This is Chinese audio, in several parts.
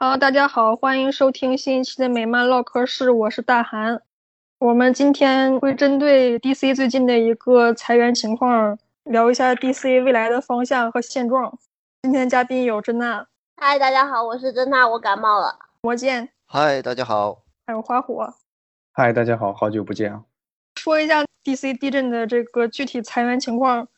好，大家好，欢迎收听新一期的美漫唠嗑室，我是大韩。我们今天会针对 DC 最近的一个裁员情况，聊一下 DC 未来的方向和现状。今天嘉宾有珍娜，嗨，大家好，我是珍娜，我感冒了。魔剑，嗨，大家好，还有花火，嗨，大家好，好久不见啊。说一下 DC 地震的这个具体裁员情况。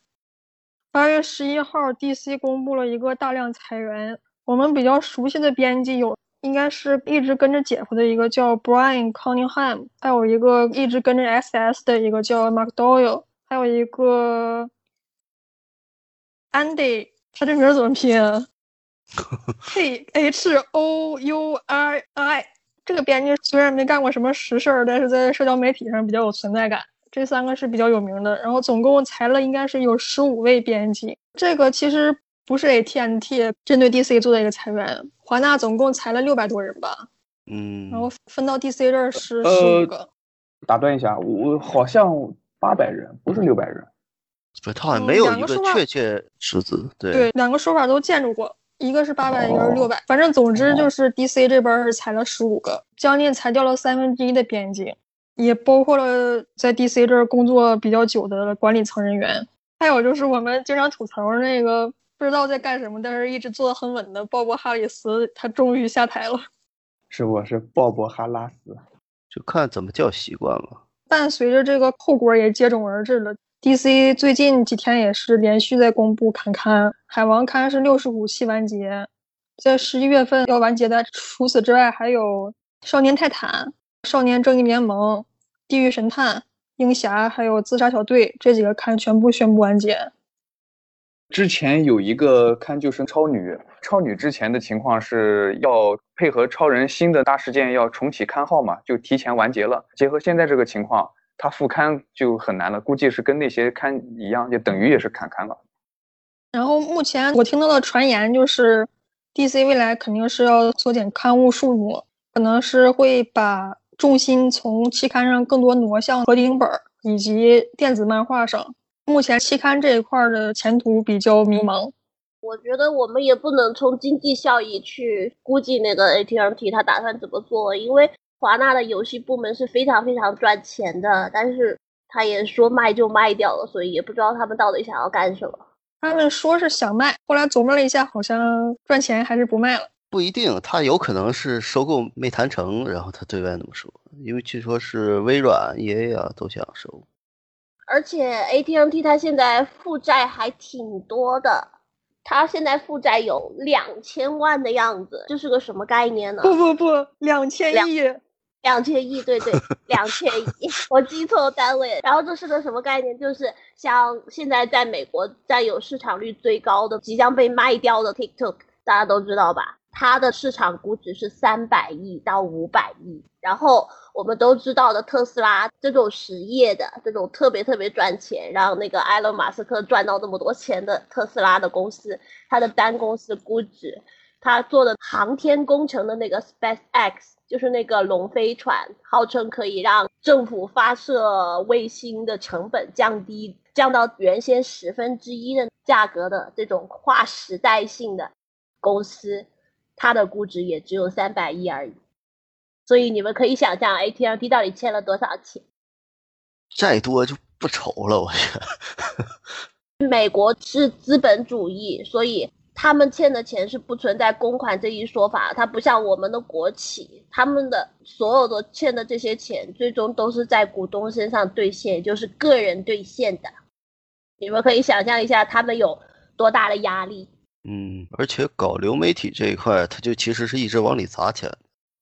八月十一号，DC 公布了一个大量裁员。我们比较熟悉的编辑有，应该是一直跟着姐夫的一个叫 Brian Cunningham，还有一个一直跟着 SS 的一个叫 Mark Doyle，还有一个 Andy，他这名怎么拼？K H O U R I。这个编辑虽然没干过什么实事儿，但是在社交媒体上比较有存在感。这三个是比较有名的，然后总共裁了应该是有十五位编辑。这个其实不是 AT&T 针对 DC 做的一个裁员，华纳总共裁了六百多人吧。嗯，然后分到 DC 这儿是十五个。打断一下，我好像八百人，不是六百人。不，他好像没有一个确切数字。对对，两个说法都见着过，一个是八百，一个是六百。反正总之就是 DC 这边是裁了十五个，将近裁掉了三分之一的编辑。也包括了在 DC 这儿工作比较久的管理层人员，还有就是我们经常吐槽那个不知道在干什么，但是一直做的很稳的鲍勃·哈里斯，他终于下台了。是我是鲍勃·哈拉斯，就看怎么叫习惯了。伴随着这个后果也接踵而至了，DC 最近几天也是连续在公布砍刊，海王刊是六十五期完结，在十一月份要完结的。除此之外，还有少年泰坦、少年正义联盟。地狱神探、鹰侠还有自杀小队这几个刊全部宣布完结。之前有一个刊就是超女，超女之前的情况是要配合超人新的大事件要重启刊号嘛，就提前完结了。结合现在这个情况，它复刊就很难了，估计是跟那些刊一样，就等于也是砍刊了。然后目前我听到的传言就是，DC 未来肯定是要缩减刊物数目，可能是会把。重心从期刊上更多挪向合订本以及电子漫画上。目前期刊这一块的前途比较迷茫。我觉得我们也不能从经济效益去估计那个 AT&T 他打算怎么做，因为华纳的游戏部门是非常非常赚钱的，但是他也说卖就卖掉了，所以也不知道他们到底想要干什么。他们说是想卖，后来琢磨了一下，好像赚钱还是不卖了。不一定，他有可能是收购没谈成，然后他对外那么说。因为据说是微软、EA 啊都想收。而且 AT&T 它现在负债还挺多的，它现在负债有两千万的样子，这是个什么概念呢？不不不，两千亿，两千亿，对对，两千亿，我记错单位。然后这是个什么概念？就是像现在在美国占有市场率最高的、即将被卖掉的 TikTok，大家都知道吧？它的市场估值是三百亿到五百亿，然后我们都知道的特斯拉这种实业的这种特别特别赚钱，让那个埃隆马斯克赚到那么多钱的特斯拉的公司，它的单公司估值，它做的航天工程的那个 SpaceX，就是那个龙飞船，号称可以让政府发射卫星的成本降低，降到原先十分之一的价格的这种跨时代性的公司。它的估值也只有三百亿而已，所以你们可以想象 AT&T 到底欠了多少钱？再多就不愁了，我觉得。美国是资本主义，所以他们欠的钱是不存在公款这一说法。它不像我们的国企，他们的所有的欠的这些钱，最终都是在股东身上兑现，就是个人兑现的。你们可以想象一下，他们有多大的压力。嗯，而且搞流媒体这一块，他就其实是一直往里砸钱。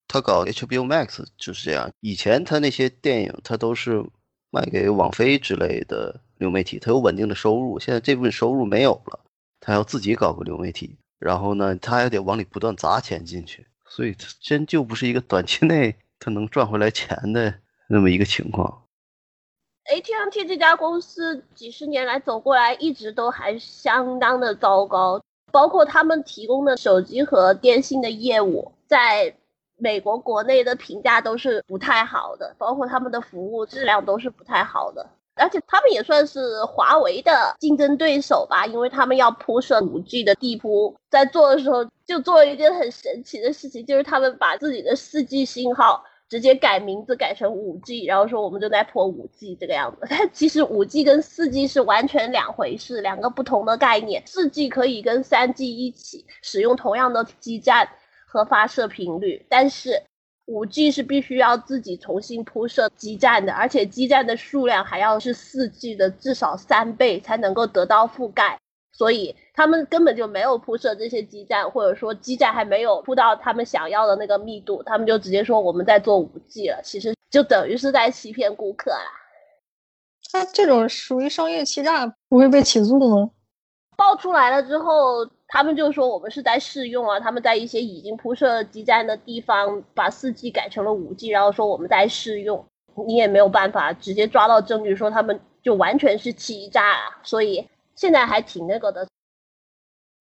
他搞 HBO Max 就是这样，以前他那些电影他都是卖给网飞之类的流媒体，他有稳定的收入。现在这部分收入没有了，他要自己搞个流媒体，然后呢，他还得往里不断砸钱进去，所以他真就不是一个短期内他能赚回来钱的那么一个情况。AT&T 这家公司几十年来走过来，一直都还相当的糟糕。包括他们提供的手机和电信的业务，在美国国内的评价都是不太好的，包括他们的服务质量都是不太好的。而且他们也算是华为的竞争对手吧，因为他们要铺设五 G 的地铺，在做的时候就做了一件很神奇的事情，就是他们把自己的四 G 信号直接改名字改成五 G，然后说我们就在破五 G 这个样子。但其实五 G 跟四 G 是完全两回事，两个不同的概念。四 G 可以跟三 G 一起使用同样的基站和发射频率，但是。五 G 是必须要自己重新铺设基站的，而且基站的数量还要是四 G 的至少三倍才能够得到覆盖，所以他们根本就没有铺设这些基站，或者说基站还没有铺到他们想要的那个密度，他们就直接说我们在做五 G 了，其实就等于是在欺骗顾客啦。那这种属于商业欺诈，不会被起诉吗？爆出来了之后。他们就说我们是在试用啊，他们在一些已经铺设基站的地方把四 G 改成了五 G，然后说我们在试用，你也没有办法直接抓到证据说他们就完全是欺诈，啊，所以现在还挺那个的。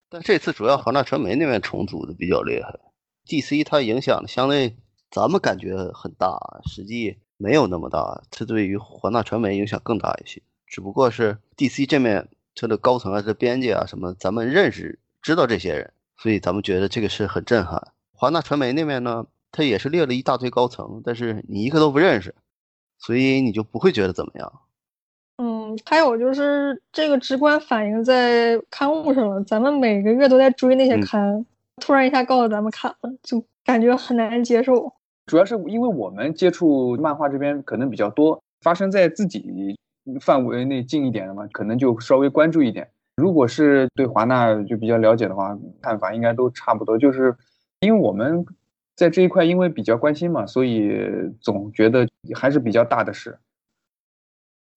但这次主要华纳传媒那边重组的比较厉害，DC 它影响相对咱们感觉很大，实际没有那么大，它对于华纳传媒影响更大一些。只不过是 DC 这面它的高层啊、这编辑啊什么，咱们认识。知道这些人，所以咱们觉得这个是很震撼。华纳传媒那边呢，他也是列了一大堆高层，但是你一个都不认识，所以你就不会觉得怎么样。嗯，还有就是这个直观反映在刊物上了。咱们每个月都在追那些刊，突然一下告诉咱们砍了，就感觉很难接受。主要是因为我们接触漫画这边可能比较多，发生在自己范围内近一点的嘛，可能就稍微关注一点。如果是对华纳就比较了解的话，看法应该都差不多。就是因为我们在这一块，因为比较关心嘛，所以总觉得还是比较大的事。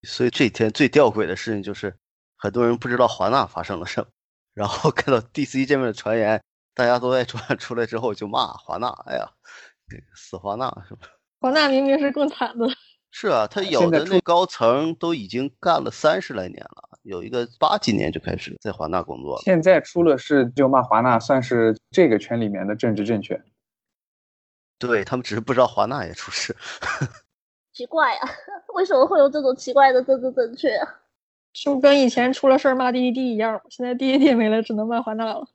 所以这几天最吊诡的事情就是，很多人不知道华纳发生了什么，然后看到 DC 这边的传言，大家都在传出来之后就骂华纳：“哎呀，死华纳是吧？”华纳明明是更惨的。是啊，他有的那高层都已经干了三十来年了。有一个八几年就开始在华纳工作了，现在出了事就骂华纳，算是这个圈里面的政治正确。对他们只是不知道华纳也出事，奇怪啊，为什么会有这种奇怪的政治正确？就跟以前出了事骂滴滴一样，现在 D D 没了，只能骂华纳了。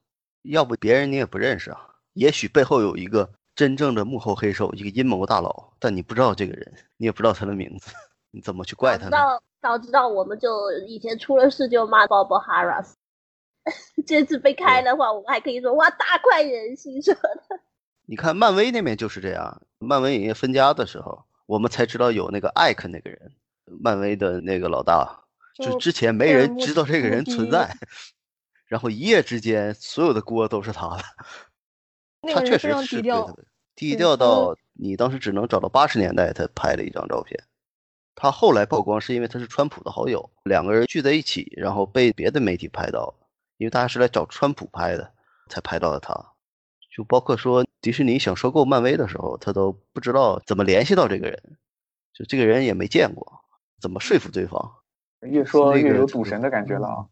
要不别人你也不认识啊？也许背后有一个真正的幕后黑手，一个阴谋大佬，但你不知道这个人，你也不知道他的名字，你怎么去怪他呢？早知道我们就以前出了事就骂 Bob Harris，这次被开的话，我们还可以说哇大快人心什么的。你看漫威那边就是这样，漫威影业分家的时候，我们才知道有那个艾克那个人，漫威的那个老大，就之前没人知道这个人存在，然后一夜之间所有的锅都是他的。他确实是低调，低调到你当时只能找到八十年代他拍的一张照片。他后来曝光是因为他是川普的好友，两个人聚在一起，然后被别的媒体拍到了，因为大家是来找川普拍的，才拍到了他。就包括说迪士尼想收购漫威的时候，他都不知道怎么联系到这个人，就这个人也没见过，怎么说服对方？越说越有赌神的感觉了啊！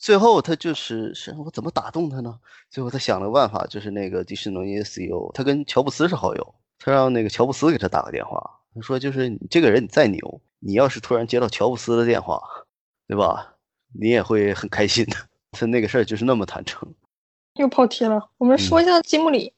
最后他就是是我怎么打动他呢？最后他想了个办法，就是那个迪士尼 CEO，他跟乔布斯是好友，他让那个乔布斯给他打个电话。他说：“就是你这个人，你再牛，你要是突然接到乔布斯的电话，对吧？你也会很开心的。他那个事儿就是那么坦诚。”又跑题了。我们说一下吉姆里。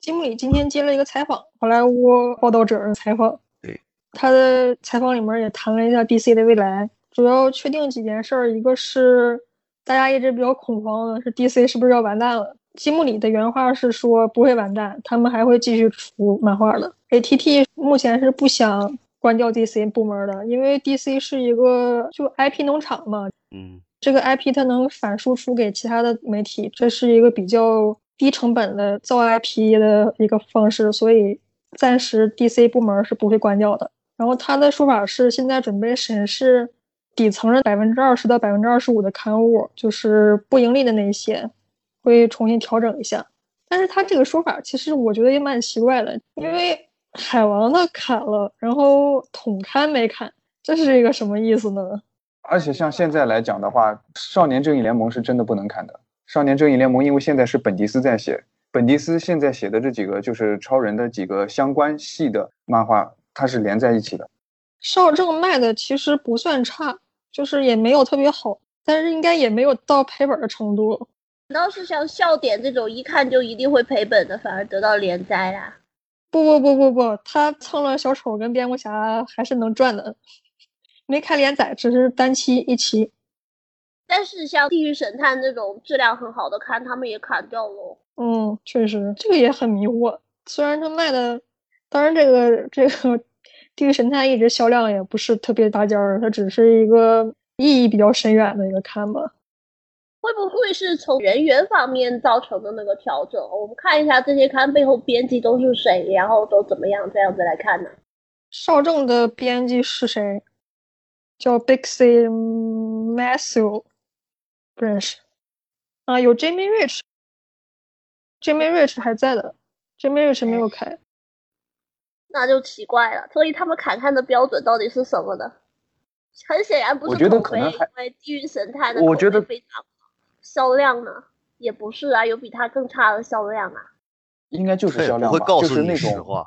吉姆里今天接了一个采访，好莱坞报道者的采访。对，他的采访里面也谈了一下 DC 的未来，主要确定几件事儿。一个是大家一直比较恐慌的是 DC 是不是要完蛋了。吉姆里的原话是说不会完蛋，他们还会继续出漫画的。ATT 目前是不想关掉 DC 部门的，因为 DC 是一个就 IP 农场嘛，嗯，这个 IP 它能反输出给其他的媒体，这是一个比较低成本的造 IP 的一个方式，所以暂时 DC 部门是不会关掉的。然后他的说法是现在准备审视底层的百分之二十到百分之二十五的刊物，就是不盈利的那些。会重新调整一下，但是他这个说法其实我觉得也蛮奇怪的，因为海王的砍了，然后统刊没砍，这是一个什么意思呢？而且像现在来讲的话，少年正义联盟是真的不能砍的。少年正义联盟因为现在是本迪斯在写，本迪斯现在写的这几个就是超人的几个相关系的漫画，它是连在一起的。少正卖的其实不算差，就是也没有特别好，但是应该也没有到赔本的程度。反倒是像笑点这种一看就一定会赔本的，反而得到连载啦。不不不不不，他蹭了小丑跟蝙蝠侠还是能赚的，没开连载，只是单期一期。但是像《地狱神探》这种质量很好的刊，他们也砍掉了。嗯，确实，这个也很迷惑。虽然他卖的，当然这个这个《地狱神探》一直销量也不是特别拔尖儿，它只是一个意义比较深远的一个刊吧。会不会是从人员方面造成的那个调整？我们看一下这些刊背后编辑都是谁，然后都怎么样，这样子来看呢？少正的编辑是谁？叫 Bixie Matthew，不认识。啊，有 Jimmy Rich，Jimmy Rich 还在的，Jimmy Rich 没有开，那就奇怪了。所以他们砍刊的标准到底是什么呢？很显然不是我觉得口碑，因为《地狱神探》的口我觉得碑非常好。销量呢，也不是啊，有比它更差的销量啊。应该就是销量吧，会告诉就是那种。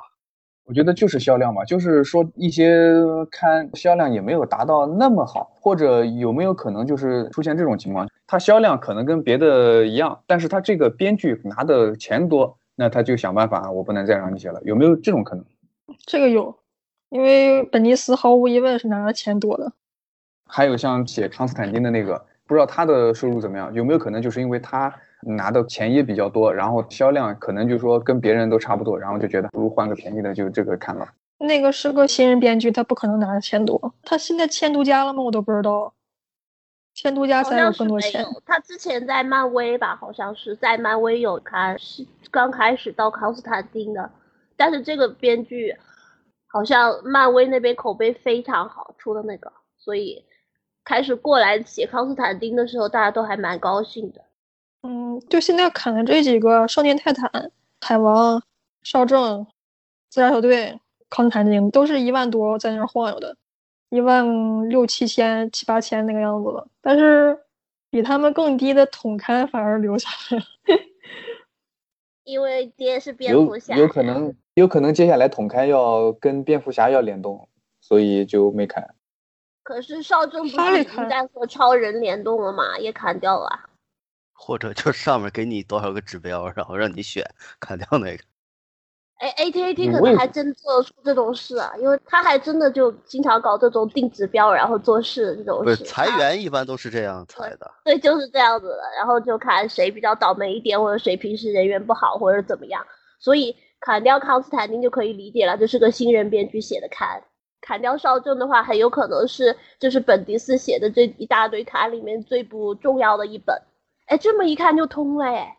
我觉得就是销量吧，就是说一些刊销量也没有达到那么好，或者有没有可能就是出现这种情况，它销量可能跟别的一样，但是它这个编剧拿的钱多，那他就想办法，我不能再让你写了，有没有这种可能？这个有，因为本尼斯毫无疑问是拿的钱多的。还有像写康斯坦丁的那个，不知道他的收入怎么样，有没有可能就是因为他拿的钱也比较多，然后销量可能就是说跟别人都差不多，然后就觉得不如换个便宜的，就这个看了。那个是个新人编剧，他不可能拿的钱多。他现在签独家了吗？我都不知道。签独家才有更多钱。他之前在漫威吧，好像是在漫威有刊，是刚开始到康斯坦丁的，但是这个编剧好像漫威那边口碑非常好，出的那个，所以开始过来写康斯坦丁的时候，大家都还蛮高兴的。嗯，就现在砍的这几个少年泰坦、海王、少正、自杀小队、康斯坦丁，都是一万多在那儿晃悠的，一万六七千、七八千那个样子了。但是比他们更低的统刊反而留下来了。因为爹是蝙蝠侠，有可能，有可能接下来统开要跟蝙蝠侠要联动，所以就没砍。可是少正不是已经在和超人联动了吗，也砍掉了啊。或者就上面给你多少个指标，然后让你选，砍掉那个。哎，A T A T 可能还真做得出这种事啊，因为他还真的就经常搞这种定指标，然后做事的这种事。不是裁员一般都是这样裁的。对，就是这样子的。然后就看谁比较倒霉一点，或者谁平时人缘不好，或者怎么样。所以砍掉康斯坦丁就可以理解了，这是个新人编剧写的刊。砍掉少正的话，很有可能是就是本迪斯写的这一大堆刊里面最不重要的一本。哎，这么一看就通了哎。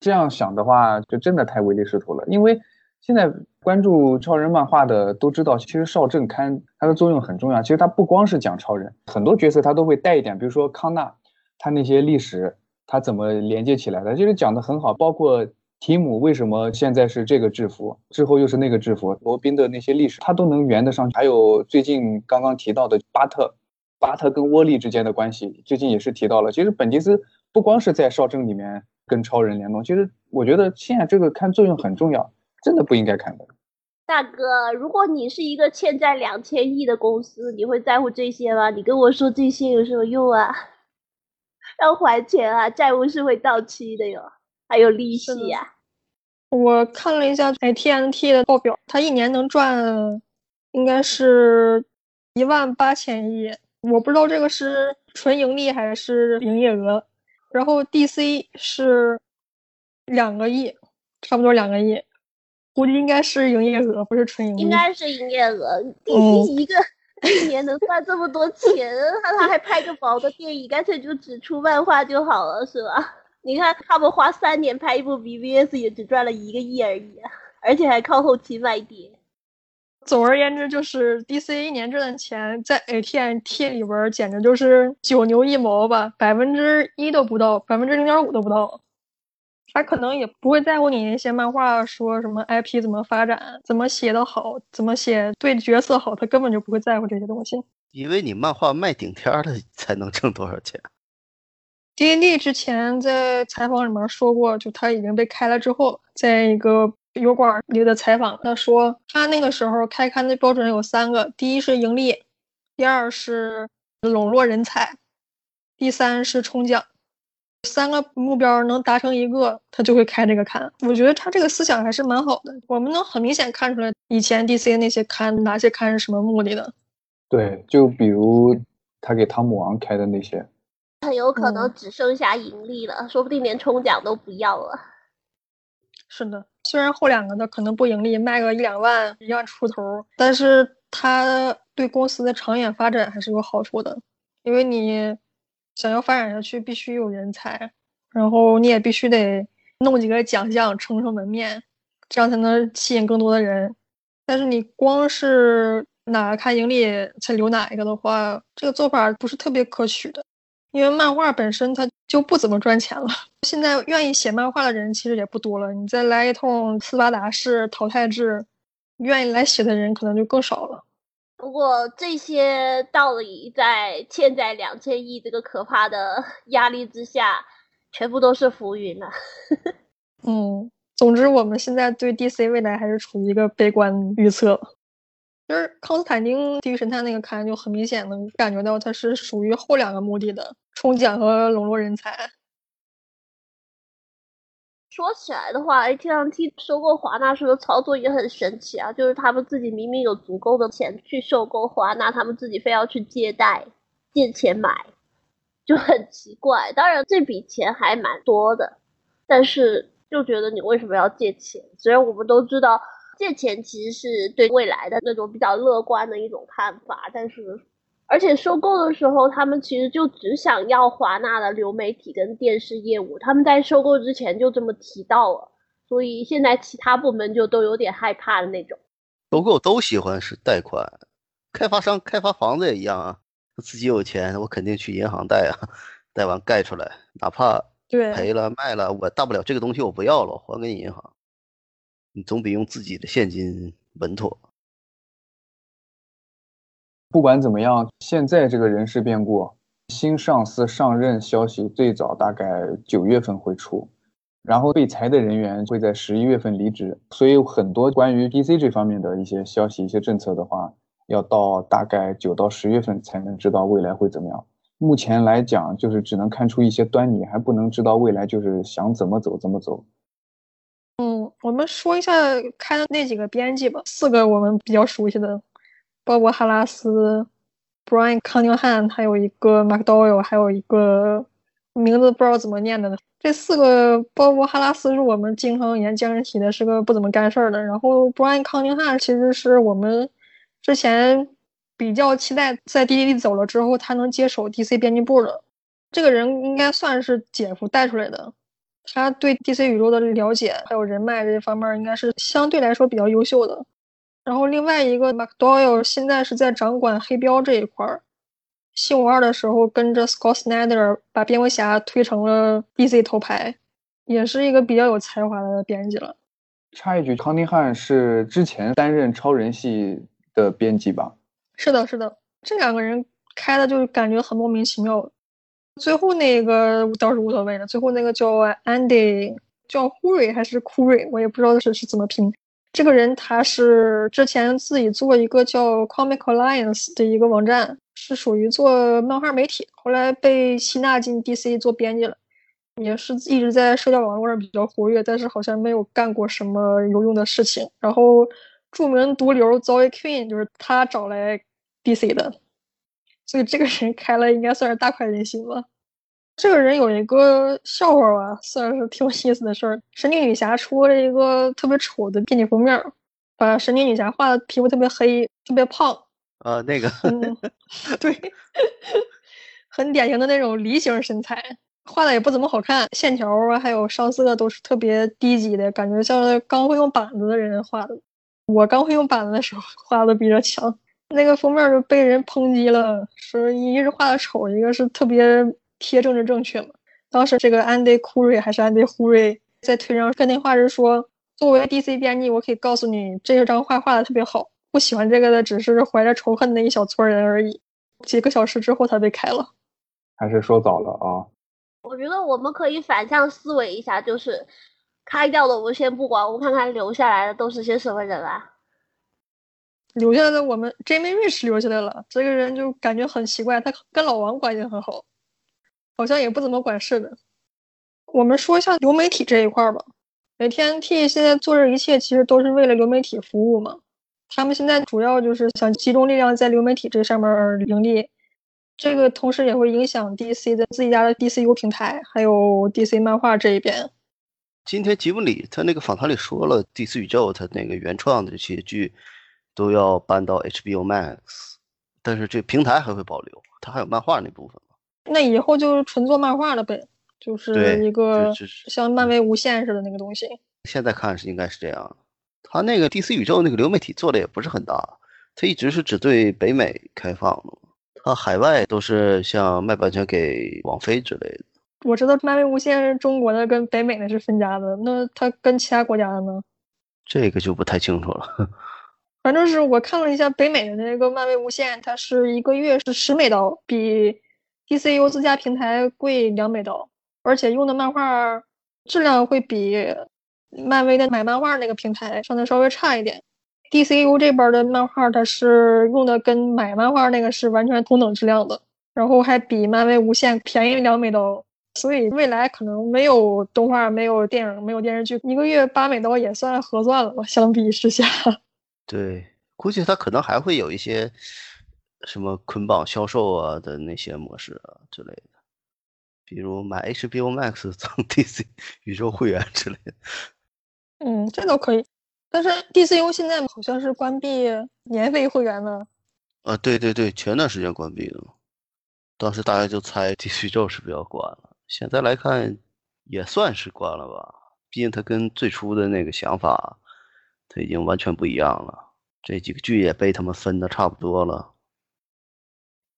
这样想的话，就真的太唯利是图了。因为现在关注超人漫画的都知道，其实少正刊它的作用很重要。其实它不光是讲超人，很多角色它都会带一点，比如说康纳，他那些历史，他怎么连接起来的，就是讲的很好。包括提姆为什么现在是这个制服，之后又是那个制服，罗宾的那些历史，他都能圆得上去。还有最近刚刚提到的巴特，巴特跟沃利之间的关系，最近也是提到了。其实本迪斯不光是在少正里面跟超人联动，其实我觉得现在这个看作用很重要，真的不应该看的。大哥，如果你是一个欠债两千亿的公司，你会在乎这些吗？你跟我说这些有什么用啊？要还钱啊，债务是会到期的哟，还有利息呀、我看了一下 AT&T 的报表，它一年能赚应该是一万八千亿，我不知道这个是纯盈利还是营业额。然后 DC 是两个亿，差不多两个亿，估计应该是营业额，不是纯盈利。应该是营业额。嗯 DC 一个一年能赚这么多钱，他他还拍个薄的电影，干脆就只出漫画就好了，是吧？你看他们花三年拍一部 BVS 也只赚了一个亿而已啊，而且还靠后期卖碟。总而言之，就是 DC 一年挣的钱在 AT&T 里边儿简直就是九牛一毛吧，百分之一都不到，百分之零点五都不到。他可能也不会在乎你那些漫画说什么 IP 怎么发展，怎么写的好，怎么写对角色好，他根本就不会在乎这些东西。因为你漫画卖顶天儿了才能挣多少钱。D N D 之前在采访里面说过，就他已经被开了之后，在一个油管里的采访，他说他那个时候开刊的标准有三个：第一是盈利，第二是笼络人才，第三是冲奖。三个目标能达成一个，他就会开这个刊。我觉得他这个思想还是蛮好的。我们能很明显看出来，以前 DC 那些刊哪些刊是什么目的的。对，就比如他给汤姆王开的那些，很有可能只剩下盈利了，说不定连冲奖都不要了。是的，虽然后两个的可能不盈利，卖个一两万、一万出头，但是他对公司的长远发展还是有好处的，因为你。想要发展下去，必须有人才，然后你也必须得弄几个奖项撑撑门面，这样才能吸引更多的人。但是你光是哪看盈利才留哪一个的话，这个做法不是特别可取的，因为漫画本身它就不怎么赚钱了。现在愿意写漫画的人其实也不多了，你再来一通斯巴达式淘汰制，愿意来写的人可能就更少了。不过这些道理在欠债两千亿这个可怕的 压力之下，全部都是浮云了。嗯，总之我们现在对 DC 未来还是处于一个悲观预测。就是康斯坦丁地狱神探那个刊就很明显能感觉到它是属于后两个目的的，冲奖和笼络人才。说起来的话，AT&T 收购华纳时的操作也很神奇啊！就是他们自己明明有足够的钱去收购华纳，他们自己非要去借贷、借钱买，就很奇怪。当然这笔钱还蛮多的，但是就觉得你为什么要借钱？虽然我们都知道借钱其实是对未来的那种比较乐观的一种看法，但是。而且收购的时候，他们其实就只想要华纳的流媒体跟电视业务，他们在收购之前就这么提到了，所以现在其他部门就都有点害怕的那种。收购都喜欢是贷款，开发商开发房子也一样啊，自己有钱，我肯定去银行贷啊，贷完盖出来，哪怕赔了卖了，我大不了这个东西我不要了，还给你银行，你总比用自己的现金稳妥。不管怎么样，现在这个人事变故，新上司上任消息最早大概九月份会出，然后被裁的人员会在十一月份离职，所以很多关于 DC 这方面的一些消息、一些政策的话，要到大概九到十月份才能知道未来会怎么样。目前来讲，就是只能看出一些端倪，还不能知道未来就是想怎么走怎么走。嗯，我们说一下开的那几个编辑吧，四个我们比较熟悉的。鲍勃·哈拉斯、Brian 康宁汉，还有一个 McDowell，还有一个名字不知道怎么念的呢。这四个鲍勃·哈拉斯是我们经常演讲人提的，是个不怎么干事儿的。然后 Brian 康宁汉其实是我们之前比较期待在 D D D 走了之后他能接手 DC 编辑部的。这个人应该算是姐夫带出来的，他对 DC 宇宙的了解还有人脉这方面应该是相对来说比较优秀的。然后另外一个 McDowell 现在是在掌管黑标这一块儿，新五二的时候跟着 Scott Snyder 把蝙蝠侠推成了 DC 头牌，也是一个比较有才华的编辑了。插一句，康宁汉是之前担任超人系的编辑吧？是的，是的，这两个人开的就感觉很莫名其妙。最后那个倒是无所谓了，最后那个叫 Andy，叫 Hurry 还是 Curry，，我也不知道是是怎么拼。这个人他是之前自己做一个叫 Comic Alliance 的一个网站，是属于做漫画媒体，后来被吸纳进 DC 做编辑了，也是一直在社交网络上比较活跃，但是好像没有干过什么有用的事情。然后著名毒瘤 Zoe Queen 就是他找来 DC 的，所以这个人开了应该算是大快人心吧。这个人有一个笑话吧，算是挺有意思的事儿。神奇女侠出了一个特别丑的编辑封面，把神奇女侠画的皮肤特别黑、特别胖。呃，那个，对，很典型的那种梨形身材，画的也不怎么好看，线条啊还有上色都是特别低级的，感觉像刚会用板子的人画的。我刚会用板子的时候画的比较强，那个封面就被人抨击了，说一个是画的丑，一个是特别。贴政治正确嘛？当时这个安迪库瑞还是安迪胡瑞在推上跟那话是说，作为 DC 编辑，我可以告诉你，这张画画的特别好。不喜欢这个的只是怀着仇恨的一小撮人而已。几个小时之后，他被开了。还是说早了啊？我觉得我们可以反向思维一下，就是开掉的我们先不管，我们看看留下来的都是些什么人啊？留下来的我们 Jamie Rich 留下来了，这个人就感觉很奇怪，他跟老王关系很好，好像也不怎么管事的。我们说一下流媒体这一块吧。每天 T 现在做这一切，其实都是为了流媒体服务嘛。他们现在主要就是想集中力量在流媒体这上面盈利，这个同时也会影响 DC 的自己家的 DCU 平台，还有 DC 漫画这一边。今天吉卜里他那个访谈里说了，DC 宇宙他那个原创的这些剧都要搬到 HBO Max，但是这平台还会保留，它还有漫画那部分那以后就是纯做漫画了呗，就是一个像漫威无限似的那个东西。现在看是应该是这样。他那个 DC 宇宙那个流媒体做的也不是很大，他一直是只对北美开放的，他海外都是像卖版权给网飞之类的。我知道漫威无限是中国的，跟北美的是分家的，那它跟其他国家的呢？这个就不太清楚了。反正是我看了一下北美的那个漫威无限，它是一个月是十美刀，比 DCU 自家平台贵两美刀，而且用的漫画质量会比漫威的买漫画那个平台上的稍微差一点。DCU 这边的漫画它是用的跟买漫画那个是完全同等质量的，然后还比漫威无限便宜两美刀，所以未来可能没有动画、没有电影、没有电视剧，一个月八美刀也算合算了吧？相比之下。对，估计他可能还会有一些什么捆绑销售啊的那些模式啊之类的，比如买 HBO Max 赠 DC 宇宙会员之类的。嗯，这都可以。但是 DCU 现在好像是关闭年费会员了。啊，对对对，前段时间关闭了，当时大家就猜 DC 宇宙是 不是要关了？现在来看也算是关了吧，毕竟它跟最初的那个想法，它已经完全不一样了。这几个剧也被他们分的差不多了。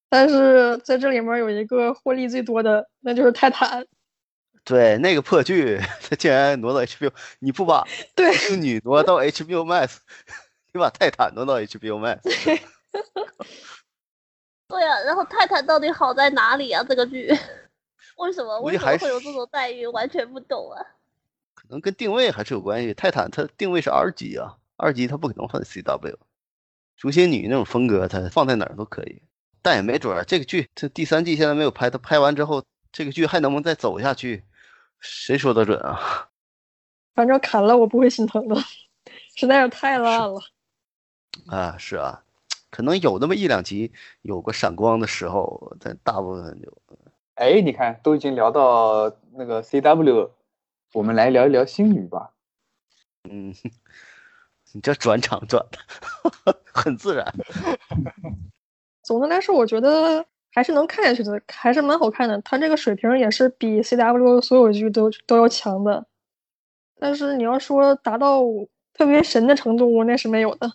但是在这里面有一个获利最多的，那就是泰坦。对，那个破剧，它竟然挪到 HBO，你不把 对英女挪到 HBO Max，你把泰坦挪到 HBO Max，对啊，然后泰坦到底好在哪里啊？这个剧为什么为什么会有这种待遇？完全不懂啊！可能跟定位还是有关系。泰坦它定位是二级啊，二级它不可能放在 CW。竹仙女那种风格，它放在哪儿都可以，但也没准儿这个剧这第三季现在没有拍，它拍完之后，这个剧还能不能再走下去，谁说得准啊？反正砍了我不会心疼的，实在是太烂了。啊，是啊，可能有那么一两集有个闪光的时候，但大部分就哎，你看都已经聊到那个 CW，我们来聊一聊星女吧。嗯，你这转场转的 很自然。总的来说，我觉得还是能看下去的，还是蛮好看的。它这个水平也是比 CW 所有剧都都要强的。但是你要说达到特别神的程度，那是没有的。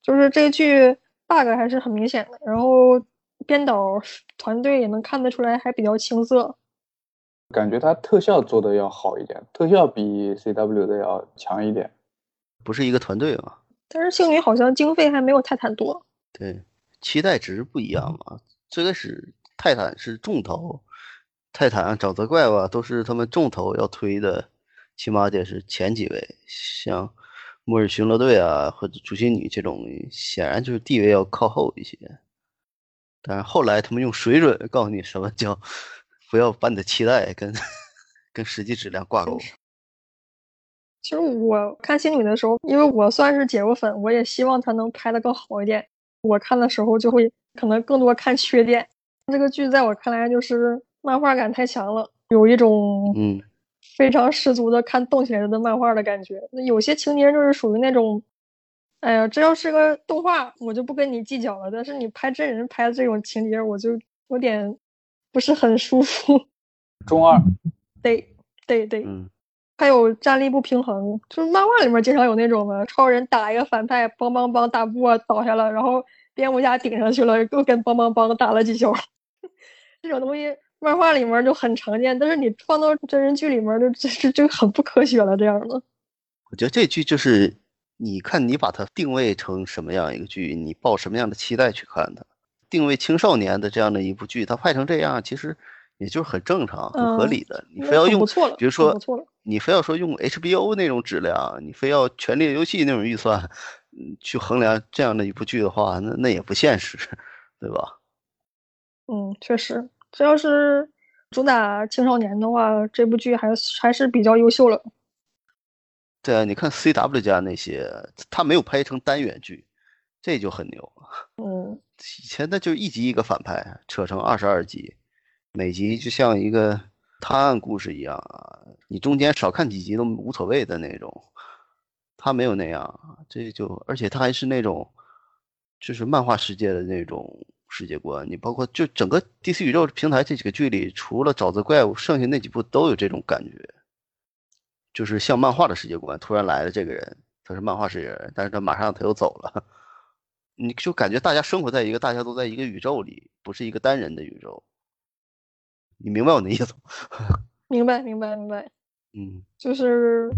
就是这个剧 bug 还是很明显的，然后编导团队也能看得出来还比较青涩。感觉它特效做的要好一点，特效比 CW 的要强一点。不是一个团队嘛？但是星女好像经费还没有泰坦多。对，期待值不一样嘛。最开始泰坦是重头，泰坦、沼泽怪吧都是他们重头要推的，起码得是前几位。像末日巡逻队啊或者主心女这种，显然就是地位要靠后一些。但是后来他们用水准告诉你什么叫不要把你的期待跟 跟实际质量挂钩。其实我看星女的时候，因为我算是姐夫粉，我也希望她能拍得更好一点。我看的时候就会可能更多看缺点。这个剧在我看来就是漫画感太强了，有一种嗯非常十足的看动起来的漫画的感觉。那有些情节就是属于那种，哎呀，这要是个动画，我就不跟你计较了。但是你拍真人拍的这种情节，我就有点不是很舒服。中二，对对对，嗯，还有战力不平衡，就是漫画里面经常有那种嘛，超人打一个反派，梆梆梆打不过倒下了，然后蝙蝠侠顶上去了，又跟梆梆梆打了几球。这种东西漫画里面就很常见，但是你放到真人剧里面就就就很不科学了。这样的，我觉得这剧就是你看你把它定位成什么样一个剧，你抱什么样的期待去看它。定位青少年的这样的一部剧，它拍成这样，其实也就是很正常、很嗯合理的。你非要用比如说。你非要说用 HBO 那种质量，你非要《权力的游戏》那种预算，嗯，去衡量这样的一部剧的话，那那也不现实，对吧？嗯，确实，这要是主打青少年的话，这部剧还是还是比较优秀了。对啊，你看 CW 家那些，他没有拍成单元剧，这就很牛。嗯，以前那就一集一个反派，扯成二十二集，每集就像一个探案故事一样啊，你中间少看几集都无所谓的那种。他没有那样，这就而且他还是那种，就是漫画世界的那种世界观。你包括就整个 DC 宇宙平台这几个剧里，除了沼泽怪物，剩下那几部都有这种感觉，就是像漫画的世界观。突然来了这个人，他是漫画世界人，但是他马上他又走了。你就感觉大家生活在一个大家都在一个宇宙里，不是一个单人的宇宙。你明白我的意思吗？明白，明白，明白，嗯，就是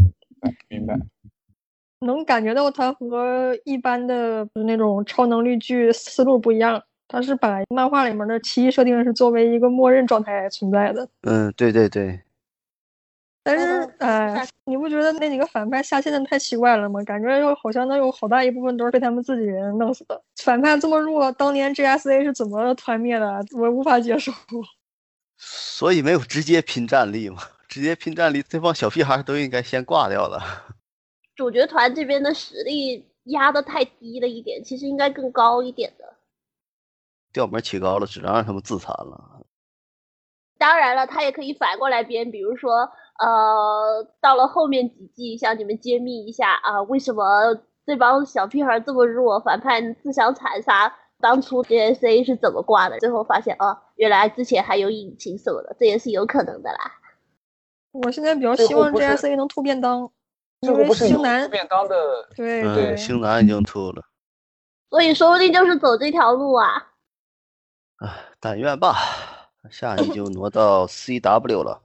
明白。能感觉到他和一般的那种超能力剧思路不一样。他是把漫画里面的奇异设定是作为一个默认状态存在的，嗯，对对对，但是嗯哎，你不觉得那几个反派下线的太奇怪了吗？感觉又好像能有好大一部分都是被他们自己人弄死的。反派这么弱，当年 GSA 是怎么团灭的？我无法接受。所以没有直接拼战力嘛，直接拼战力，这帮小屁孩都应该先挂掉了。主角团这边的实力压得太低了一点，其实应该更高一点的。调门起高了，只能让他们自残了。当然了，他也可以反过来编，比如说，呃，到了后面几季，向你们揭秘一下啊，为什么这帮小屁孩这么弱，反派自相残杀，当初 JSA 是怎么挂的？最后发现哦，原来之前还有引擎什么的，这也是有可能的啦。我现在比较希望最后不是 GSA 能吐便当，因为星男便当的，嗯，对对，星男已经吐了，所以说不定就是走这条路啊。唉，但愿吧。下一季就挪到 CW 了，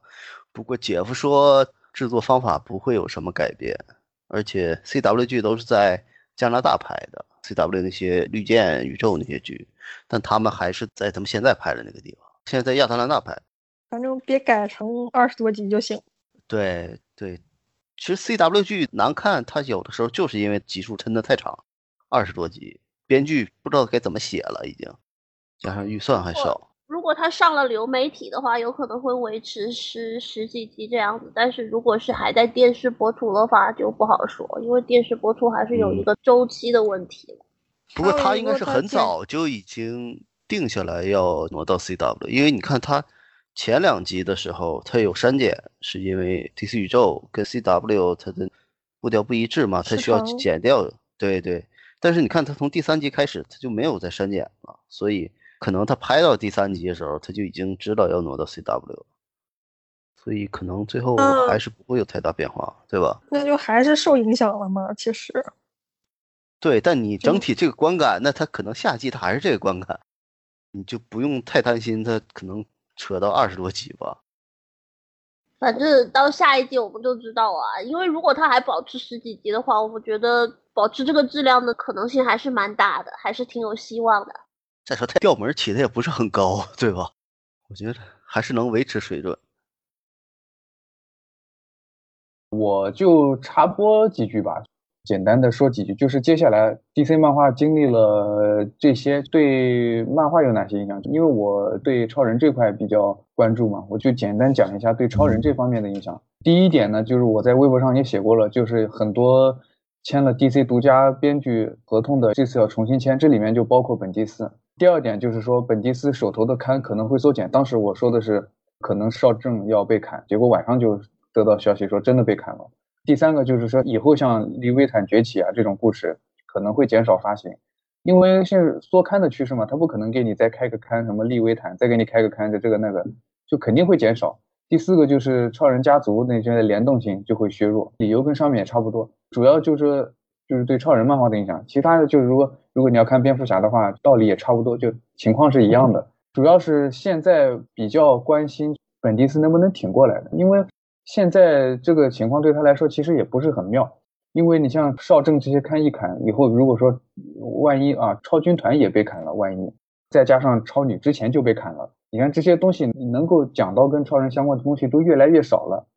不过姐夫说制作方法不会有什么改变，而且 CW 剧都是在加拿大拍的，CW 那些绿箭宇宙那些剧，但他们还是在他们现在拍的那个地方，现在在亚特兰大拍。反正别改成二十多集就行。对对，其实 CW 剧难看，它有的时候就是因为集数抻得太长，二十多集，编剧不知道该怎么写了，已经，加上预算还少。如果他上了流媒体的话，有可能会维持十十几集这样子。但是如果是还在电视播出的话，就不好说，因为电视播出还是有一个周期的问题。不过他应该是很早就已经定下来要挪到 CW，因为你看他前两集的时候他有删减，是因为 DC 宇宙跟 CW 它的步调不一致嘛，它需要长剪掉。对对，但是你看他从第三集开始他就没有再删减了，所以可能他拍到第三集的时候他就已经知道要挪到 CW 了，所以可能最后嗯还是不会有太大变化，对吧？那就还是受影响了嘛。其实，对，但你整体这个观感，那他可能下季他还是这个观感，你就不用太担心他可能扯到二十多集吧。反正到下一季我们就知道啊，因为如果他还保持十几集的话，我觉得保持这个质量的可能性还是蛮大的，还是挺有希望的。再说他调门起的也不是很高，对吧？我觉得还是能维持水准。我就插播几句吧，简单的说几句，就是接下来 DC 漫画经历了这些，对漫画有哪些影响？因为我对超人这块比较关注嘛，我就简单讲一下对超人这方面的影响。第一点呢，就是我在微博上也写过了，就是很多签了 DC 独家编剧合同的，这次要重新签，这里面就包括本蒂斯。第二点就是说，本迪斯手头的刊可能会缩减，当时我说的是可能邵正要被砍，结果晚上就得到消息说真的被砍了。第三个就是说，以后像《利维坦崛起》啊这种故事可能会减少发行，因为是缩刊的趋势嘛，他不可能给你再开个刊，什么利维坦再给你开个刊，就这个那个，就肯定会减少。第四个就是超人家族那些联动性就会削弱，理由跟上面也差不多，主要就是就是对超人漫画的影响，其他的就是如果如果你要看蝙蝠侠的话，道理也差不多，就情况是一样的。主要是现在比较关心本迪斯能不能挺过来的，因为现在这个情况对他来说其实也不是很妙，因为你像少正这些看一砍以后，如果说万一啊超军团也被砍了，万一再加上超女之前就被砍了，你看这些东西能够讲到跟超人相关的东西都越来越少了，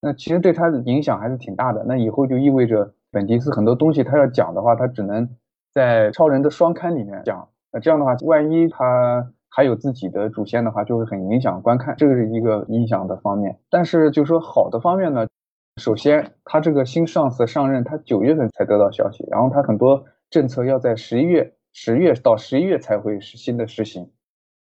那其实对他的影响还是挺大的。那以后就意味着本迪斯很多东西他要讲的话，他只能在超人的双刊里面讲。那这样的话，万一他还有自己的主线的话，就会很影响观看，这个是一个影响的方面。但是就说好的方面呢，首先他这个新上司上任，他九月份才得到消息，然后他很多政策要在十一月、十月到十一月才会实新的实行。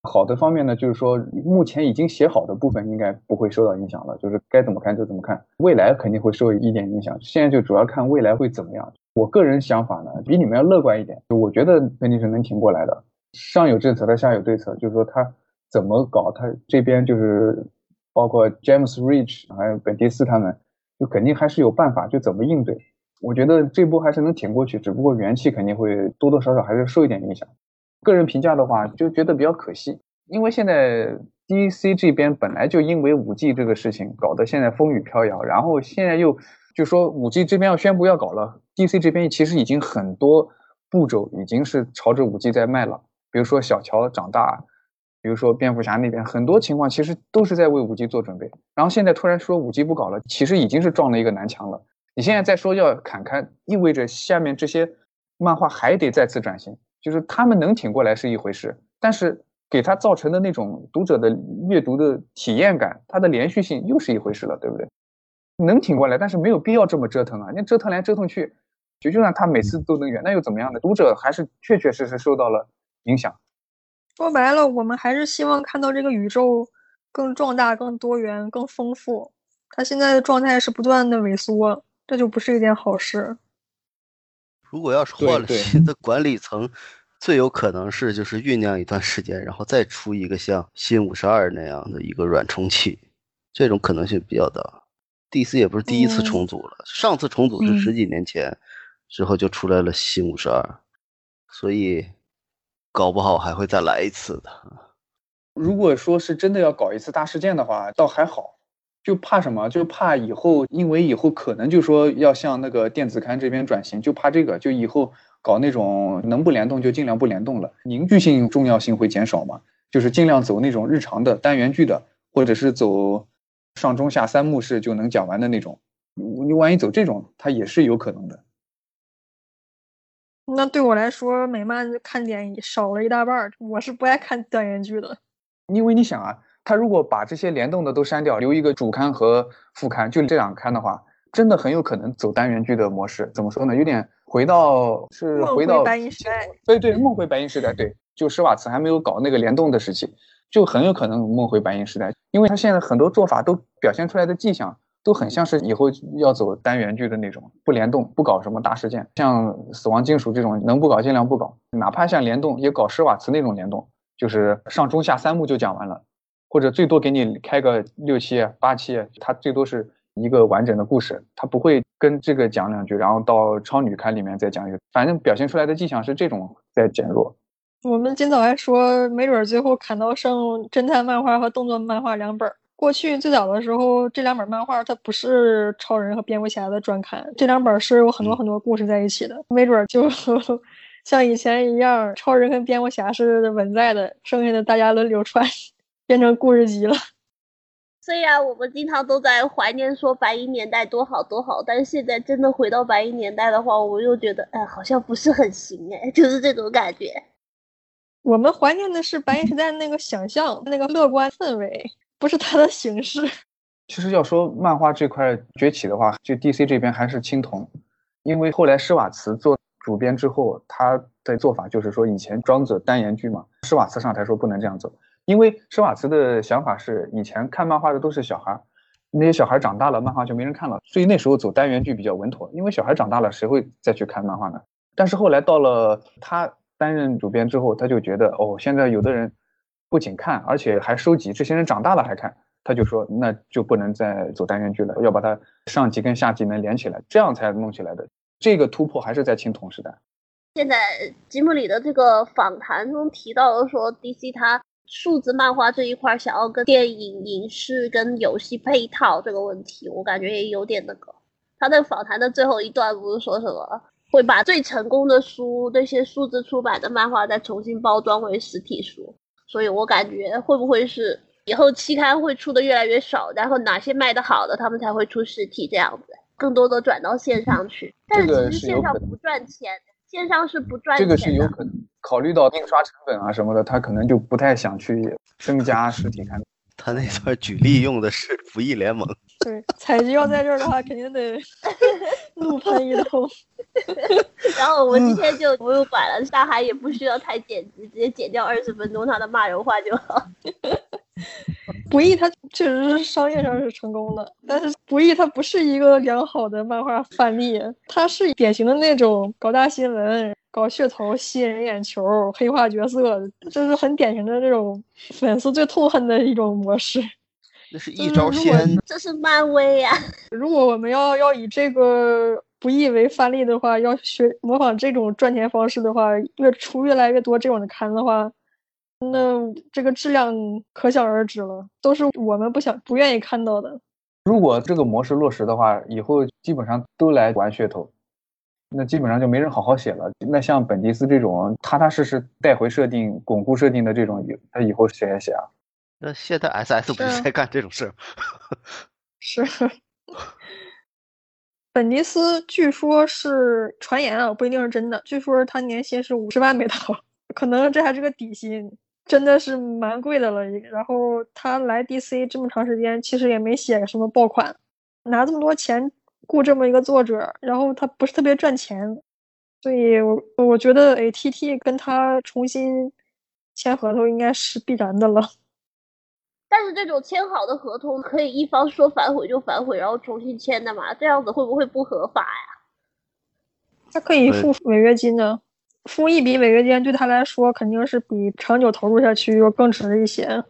好的方面呢，就是说目前已经写好的部分应该不会受到影响了，就是该怎么看就怎么看。未来肯定会受一点影响，现在就主要看未来会怎么样。我个人想法呢，比你们要乐观一点，我觉得肯定是能挺过来的。上有政策，他下有对策，就是说他怎么搞，他这边就是包括 James Rich 还有本迪斯他们，就肯定还是有办法，就怎么应对。我觉得这波还是能挺过去，只不过元气肯定会多多少少还是受一点影响。个人评价的话，就觉得比较可惜，因为现在 DC 这边本来就因为五 G 这个事情搞得现在风雨飘摇，然后现在又就说五 G 这边要宣布要搞了，DC 这边其实已经很多步骤已经是朝着五 G 在迈了，比如说小乔长大，比如说蝙蝠侠那边很多情况其实都是在为五 G 做准备，然后现在突然说五 G 不搞了，其实已经是撞了一个南墙了。你现在再说要砍开，意味着下面这些漫画还得再次转型。就是他们能挺过来是一回事，但是给他造成的那种读者的阅读的体验感，它的连续性又是一回事了，对不对？能挺过来，但是没有必要这么折腾啊！你折腾来折腾去，就就算他每次都能圆，那又怎么样呢？读者还是确确实实受到了影响。说白了，我们还是希望看到这个宇宙更壮大、更多元、更丰富。它现在的状态是不断的萎缩，这就不是一件好事。如果要是换了新的管理层，最有可能是就是酝酿一段时间，然后再出一个像新五十二那样的一个软重启，这种可能性比较大。DC 也不是第一次重组了，上次重组是十几年前，之后就出来了新五十二，所以搞不好还会再来一次的。如果说是真的要搞一次大事件的话，倒还好。就怕什么？就怕以后，因为以后可能就说要向那个电子刊这边转型，就怕这个，就以后搞那种能不联动就尽量不联动了，凝聚性重要性会减少嘛。就是尽量走那种日常的单元剧的，或者是走上中下三幕式就能讲完的那种。你万一走这种，它也是有可能的。那对我来说，美漫看点少了一大半，我是不爱看单元剧的。因为你想啊。他如果把这些联动的都删掉，留一个主刊和副刊，就这两刊的话，真的很有可能走单元剧的模式。怎么说呢？有点回到是回到白银时代。对对，梦回白银时代。对，就施瓦茨还没有搞那个联动的时期，就很有可能梦回白银时代。因为他现在很多做法都表现出来的迹象，都很像是以后要走单元剧的那种，不联动，不搞什么大事件。像死亡金属这种，能不搞尽量不搞。哪怕像联动，也搞施瓦茨那种联动，就是上中下三幕就讲完了。或者最多给你开个六期、八期，它最多是一个完整的故事，它不会跟这个讲两句，然后到超女刊里面再讲一个，反正表现出来的迹象是这种在减弱。我们今早还说，没准最后砍到剩侦探漫画和动作漫画两本。过去最早的时候，这两本漫画它不是超人和蝙蝠侠的专刊，这两本是有很多很多故事在一起的，没准就 像以前一样，超人跟蝙蝠侠是稳在的，剩下的大家轮流串。变成故事集了。虽然我们经常都在怀念说白银年代多好多好，但是现在真的回到白银年代的话，我又觉得哎，好像不是很行哎，就是这种感觉。我们怀念的是白银时代那个想象、那个乐观氛围，不是它的形式。其实要说漫画这块崛起的话，就 DC 这边还是青铜，因为后来施瓦茨做主编之后，他的做法就是说以前庄子单言剧嘛，施瓦茨上台说不能这样走。因为施瓦茨的想法是，以前看漫画的都是小孩，那些小孩长大了，漫画就没人看了，所以那时候走单元剧比较稳妥。因为小孩长大了，谁会再去看漫画呢？但是后来到了他担任主编之后，他就觉得，哦，现在有的人不仅看，而且还收集，这些人长大了还看，他就说，那就不能再走单元剧了，要把它上集跟下集能连起来，这样才弄起来的。这个突破还是在青铜时代。现在吉姆里的这个访谈中提到了说，DC 他。数字漫画这一块想要跟电影、影视跟游戏配套这个问题，我感觉也有点那个。他在访谈的最后一段不是说什么会把最成功的书那些数字出版的漫画再重新包装为实体书？所以我感觉会不会是以后期刊会出的越来越少，然后哪些卖的好的，他们才会出实体这样子，更多的转到线上去。但是其实线上不赚钱，线上是不赚钱的。这个是有可能考虑到印刷成本啊什么的，他可能就不太想去增加实体刊。他那段举例用的是《不义联盟》。对，采集要在这儿的话，肯定得 怒喷一通。然后我们今天就不用管了，大海也不需要太剪辑，直接剪掉二十分钟他的骂人话就好。不义它确实是商业上是成功的，但是不义它不是一个良好的漫画范例，他是典型的那种搞大新闻、搞噱头、吸引人眼球、黑化角色，这是很典型的这种粉丝最痛恨的一种模式。那是一招鲜，这是漫威呀！如果我们要要以这个不义为范例的话，要学模仿这种赚钱方式的话，越出越来越多这种的刊的话，那这个质量可想而知了，都是我们不想、不愿意看到的。如果这个模式落实的话，以后基本上都来玩噱头，那基本上就没人好好写了。那像本迪斯这种踏踏实实带回设定、巩固设定的这种，他以后谁还写啊。那现在 S S 不是在干这种事儿？是，本迪斯据说是传言啊，不一定是真的。据说他年薪是五十万美刀，可能这还是个底薪，真的是蛮贵的了。然后他来 D C 这么长时间，其实也没写什么爆款，拿这么多钱雇这么一个作者，然后他不是特别赚钱，所以我我觉得 A T T 跟他重新签合同应该是必然的了。但是这种签好的合同可以一方说反悔就反悔，然后重新签的嘛？这样子会不会不合法呀？他可以付违约金的，付一笔违约金对他来说肯定是比长久投入下去要更值一些。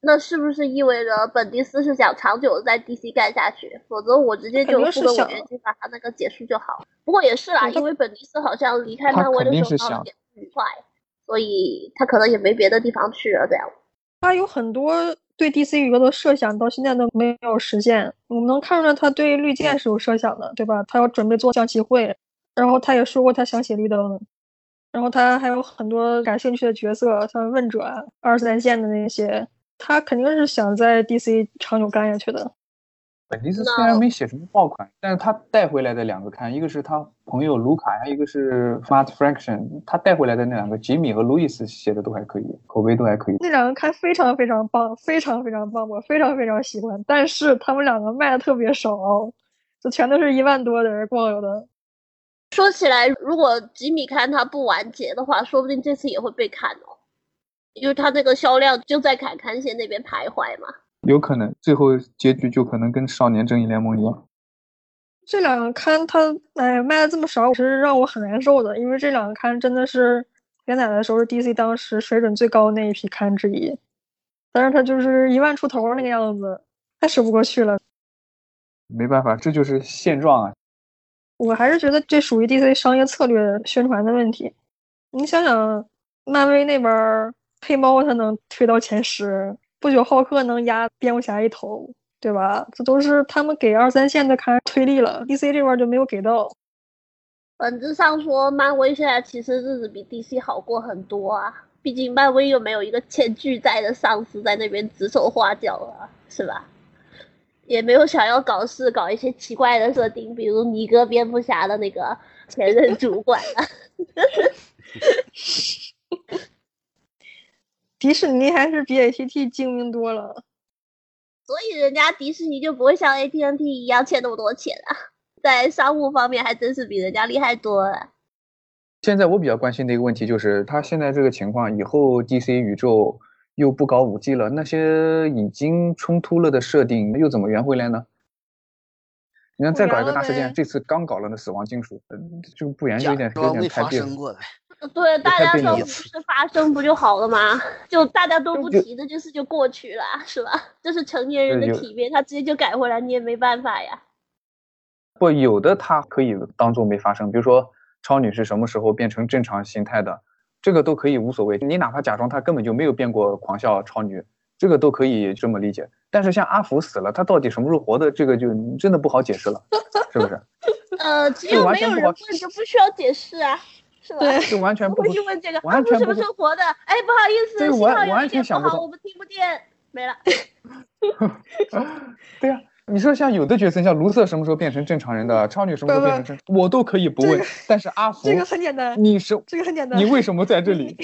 那是不是意味着本迪斯是想长久在 DC 干下去？否则我直接就付个违约金把他那个结束就好。不过也是啦，因为本迪斯好像离开漫威的时候也不愉快，所以他可能也没别的地方去了。这样，他有很多。对 DC 宇宙的设想到现在都没有实现，我们能看出来他对绿箭是有设想的，对吧？他要准备做象棋会，然后他也说过他想写绿灯，然后他还有很多感兴趣的角色，像问者、二三线的那些，他肯定是想在 DC 长久干下去的。本迪斯虽然没写什么爆款，但是他带回来的两个刊，一个是他朋友卢卡，还一个是 Smart Fraction，他带回来的那两个吉米和路易斯写的都还可以，口碑都还可以。那两个刊非常非常棒，非常非常棒，我非常非常喜欢。但是他们两个卖的特别少，就全都是一万多的人逛有的。说起来，如果吉米刊他不完结的话，说不定这次也会被砍哦，因为它那个销量就在砍刊线那边徘徊嘛。有可能最后结局就可能跟少年正义联盟一样。这两个刊它哎卖的这么少，其实让我很难受的，因为这两个刊真的是连载的时候是 DC 当时水准最高的那一批刊之一，但是它就是一万出头那个样子，太说不过去了。没办法，这就是现状啊。我还是觉得这属于 DC 商业策略宣传的问题。你想想，漫威那边黑猫它能推到前十。不久，浩克能压蝙蝠侠一头，对吧？这都是他们给二三线的看推力了，DC 这边就没有给到。本质上说，漫威现在其实日子比 DC 好过很多啊，毕竟漫威又没有一个欠巨债的上司在那边指手画脚啊，是吧？也没有想要搞事、搞一些奇怪的设定，比如尼哥蝙蝠侠的那个前任主管啊。迪士尼还是比 AT&T 精明多了，所以人家迪士尼就不会像 AT&T 一样欠那么多钱啊，在商务方面还真是比人家厉害多了。现在我比较关心的一个问题就是，他现在这个情况，以后 DC 宇宙又不搞五 G 了，那些已经冲突了的设定又怎么圆回来呢？你看，再搞一个大事件，这次刚搞了那死亡金属，就不研究一点有点太别扭。对，大家说不是发生不就好了吗？就大家都不提的，就是就过去了，是吧？这是成年人的体面，他直接就改回来，你也没办法呀。不，有的他可以当做没发生，比如说超女是什么时候变成正常形态的，这个都可以无所谓。你哪怕假装她根本就没有变过狂笑超女，这个都可以这么理解。但是像阿福死了，他到底什么时候活的，这个就真的不好解释了，是不是？呃，只有没有人问就不需要解释啊。是吧？对，就完全不不会去问这个，完全阿福是不不是活的？哎，不好意思，信号有点不好，全想不到我们听不见，没了。对呀、你说像有的角色，像卢瑟什么时候变成正常人的，超女什么时候变成正，我都可以不问。但是阿福，这个很简单，你是这个很简单。你为什么在这里？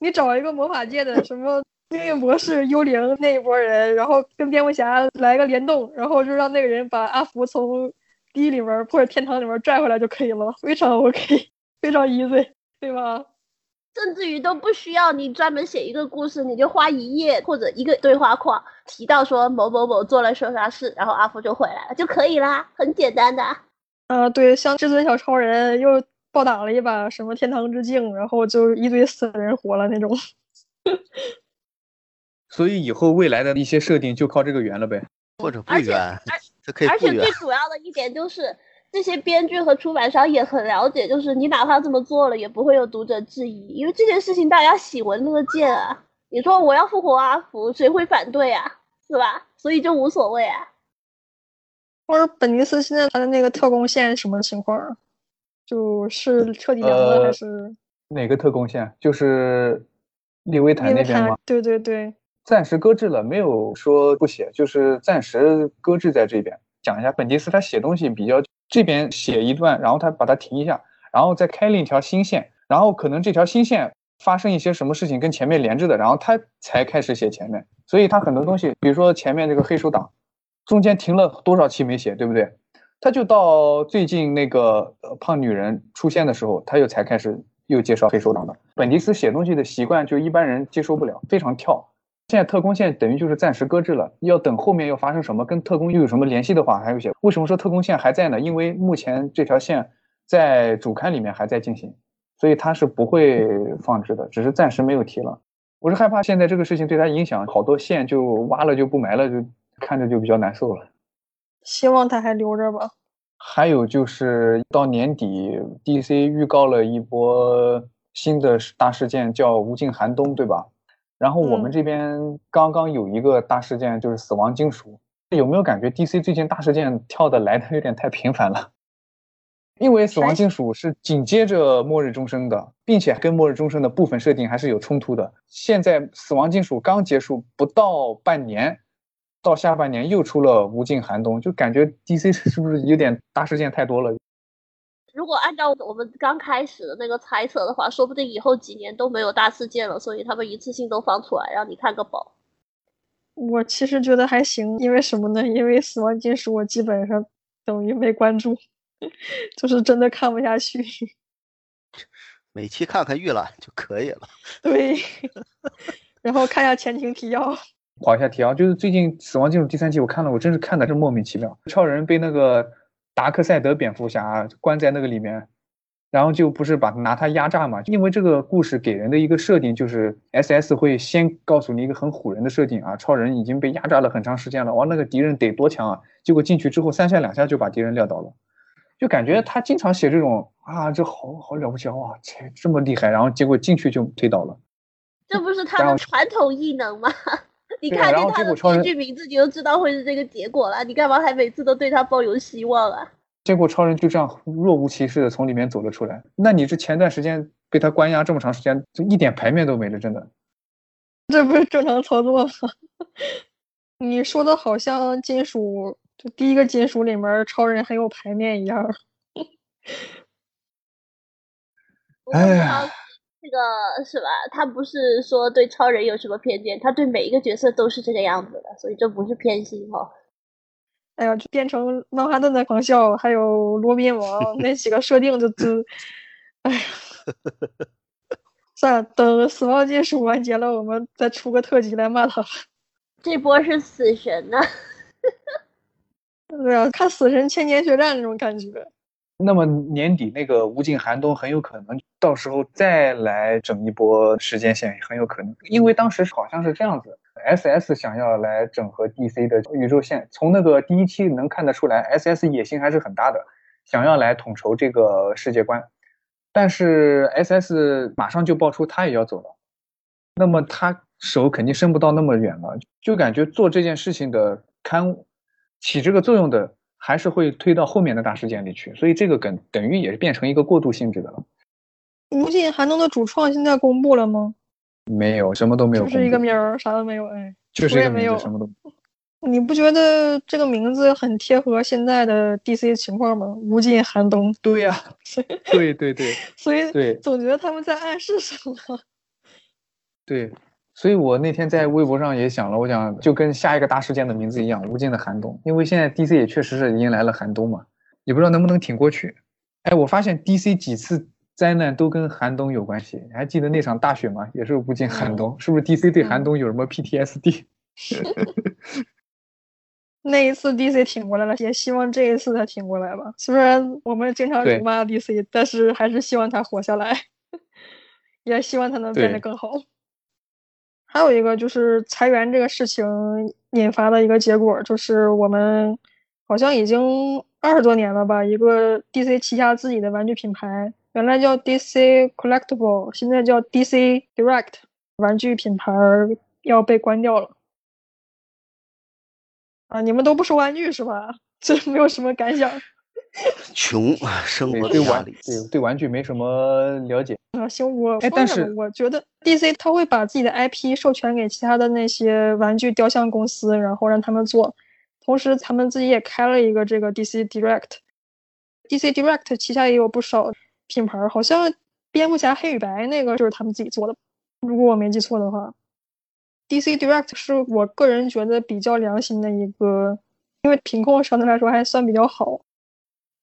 你找一个魔法界的什么命运博士、幽灵那一波人，然后跟蝙蝠侠来个联动，然后就让那个人把阿福从地狱里面或者天堂里面拽回来就可以了，非常 OK，非常 easy，对吧？甚至于都不需要你专门写一个故事，你就花一页或者一个对话框提到说某某某做了啥啥事，然后阿福就回来了就可以啦，很简单的。啊，对，像至尊小超人又暴打了一把什么天堂之境，然后就一堆死人活了那种。所以以后未来的一些设定就靠这个圆了呗。或者不圆而，这可以而且最。主要的一点就是，这些编剧和出版商也很了解，就是你哪怕这么做了，也不会有读者质疑，因为这件事情大家喜闻乐见啊。你说我要复活阿福，谁会反对啊？是吧？所以就无所谓啊。或者本尼斯现在他的那个特工线什么情况啊？就是彻底凉了、呃还是哪个特工线？就是李维坦那边吗？对对对，暂时搁置了，没有说不写，就是暂时搁置在这边。讲一下本迪斯他写东西比较，这边写一段，然后他把它停一下，然后再开另一条新线，然后可能这条新线发生一些什么事情跟前面连着的，然后他才开始写前面。所以他很多东西，比如说前面这个黑手党，中间停了多少期没写，对不对？他就到最近那个胖女人出现的时候，他又才开始又介绍黑手党的。本迪斯写东西的习惯就一般人接受不了，非常跳。现在特工线等于就是暂时搁置了，要等后面要发生什么，跟特工又有什么联系的话，还有些。为什么说特工线还在呢？因为目前这条线在主刊里面还在进行，所以它是不会放置的，只是暂时没有提了。我是害怕现在这个事情对他影响，好多线就挖了就不埋了，就看着就比较难受了。希望他还留着吧。还有就是到年底，DC 预告了一波新的大事件，叫无尽寒冬，对吧？然后我们嗯这边刚刚有一个大事件，就是死亡金属。有没有感觉 DC 最近大事件跳的来的有点太频繁了？因为死亡金属是紧接着末日钟声的，并且跟末日钟声的部分设定还是有冲突的。现在死亡金属刚结束不到半年，到下半年又出了无尽寒冬，就感觉 DC 是不是有点大事件太多了？如果按照我们刚开始的那个猜测的话，说不定以后几年都没有大事件了，所以他们一次性都放出来，让你看个饱。我其实觉得还行，因为什么呢？因为死亡金属我基本上等于没关注，就是真的看不下去。每期看看预览就可以了。对，然后看一下前情提要。划一下题啊，就是最近《死亡金属》第三季我看了，我真是看的是莫名其妙。超人被那个达克赛德蝙蝠侠关在那个里面，然后就不是把拿他压榨嘛？因为这个故事给人的一个设定就是 SS 会先告诉你一个很唬人的设定啊，超人已经被压榨了很长时间了，哇，那个敌人得多强啊！结果进去之后三下两下就把敌人撂倒了，就感觉他经常写这种啊，这好好了不起啊，哇，这这么厉害，然后结果进去就推倒了。这不是他的传统异能吗？你看见他的编剧名字，你就知道会是这个结果了。你干嘛还每次都对他抱有希望啊？结果超人就这样若无其事的从里面走了出来。那你这前段时间被他关押这么长时间，就一点牌面都没了，真的。这不是正常操作吗？你说的好像金属，就第一个金属里面超人很有排面一样。哎呀道这个是吧？他不是说对超人有什么偏见，他对每一个角色都是这个样子的，所以这不是偏心哈、哎呀，就变成曼哈顿的狂笑，还有罗宾王 那几个设定就就，哎呀，算了，等死亡金属完结了，我们再出个特辑来骂他吧。这波是死神呐、对啊，看死神千年血战那种感觉。那么年底那个无尽寒冬很有可能到时候再来整一波时间线，很有可能，因为当时好像是这样子，SS 想要来整合 DC 的宇宙线，从那个第一期能看得出来，SS 野心还是很大的，想要来统筹这个世界观，但是 SS 马上就爆出他也要走了，那么他手肯定伸不到那么远了，就感觉做这件事情的刊物起这个作用的。还是会推到后面的大事件里去，所以这个梗等于也是变成一个过渡性质的了。无尽寒冬的主创现在公布了吗？没有，什么都没有，就是一个名儿，啥都没有。哎，就是也没有一个名字，什么都没有。你不觉得这个名字很贴合现在的 DC 情况吗？无尽寒冬，对呀、对对对所以对总觉得他们在暗示什么。对，所以我那天在微博上也想了，我想就跟下一个大事件的名字一样，无尽的寒冬，因为现在 DC 也确实是迎来了寒冬嘛，也不知道能不能挺过去。哎，我发现 DC 几次灾难都跟寒冬有关系，你还记得那场大雪吗？也是无尽寒冬，是不是 DC 对寒冬有什么 PTSD？那一次 DC 挺过来了，也希望这一次他挺过来吧。虽然我们经常辱骂 DC，但是还是希望他活下来，也希望他能变得更好。还有一个就是裁员这个事情引发的一个结果，就是我们好像已经二十多年了吧，一个 DC 旗下自己的玩具品牌，原来叫 DC Collectible，现在叫 DC Direct，玩具品牌要被关掉了。啊，你们都不收玩具是吧？这没有什么感想穷，生活对玩。对对玩具没什么了解，啊。行，我但是我觉得 DC 他会把自己的 IP 授权给其他的那些玩具雕像公司，然后让他们做。同时，他们自己也开了一个这个 DC Direct。DC Direct 旗下也有不少品牌，好像蝙蝠侠黑与白那个就是他们自己做的，如果我没记错的话。DC Direct 是我个人觉得比较良心的一个，因为品控相对来说还算比较好，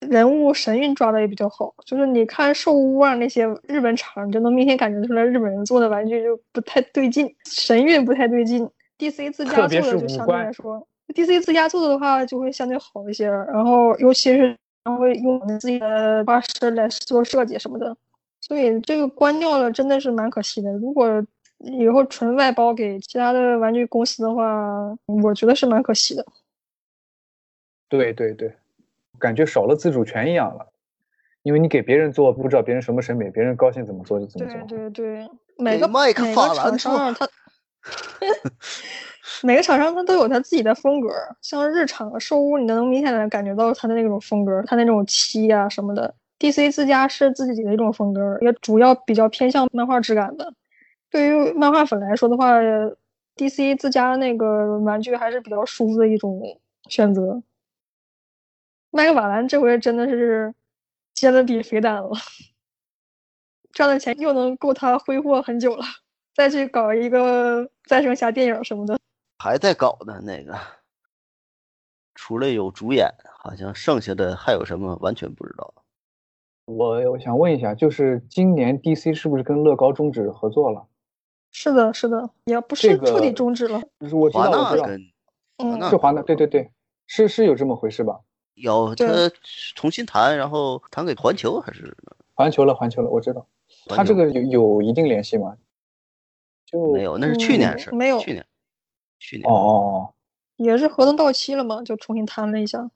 人物神韵抓的也比较好。就是你看兽屋啊那些日本厂，你就能明显感觉出来日本人做的玩具就不太对劲，神韵不太对劲。DC 自家做的就相对来说，DC 自家做的话就会相对好一些，然后尤其是然后会用自己的画师来做设计什么的。所以这个关掉了真的是蛮可惜的。如果以后纯外包给其他的玩具公司的话，我觉得是蛮可惜的。对对对，感觉少了自主权一样了，因为你给别人做，不知道别人什么审美，别人高兴怎么做就怎么做。对对对，每个麦克 每个厂商他每个厂商他都有他自己的风格，像日厂兽屋，你能明显的感觉到他的那种风格，他那种漆呀、什么的。DC 自家是自己的一种风格，也主要比较偏向漫画质感的。对于漫画粉来说的话，DC 自家那个玩具还是比较舒服的一种选择。麦克法兰这回真的是接了笔肥单了，赚的钱又能够他挥霍很久了，再去搞一个再生侠电影什么的。还在搞呢，那个除了有主演，好像剩下的还有什么完全不知道。我我想问一下，就是今年 DC 是不是跟乐高终止合作了？是的，是的，也不是彻底终止了。就是我知华道，我知道，纳跟嗯，是华纳，对对对，是是有这么回事吧？有对他重新谈，然后谈给环球还是环球了，环球了，我知道，他这个有有一定联系吗？就没有？那是去年嗯事，没有去年，去年哦哦哦，也是合同到期了嘛，就重新谈了一下。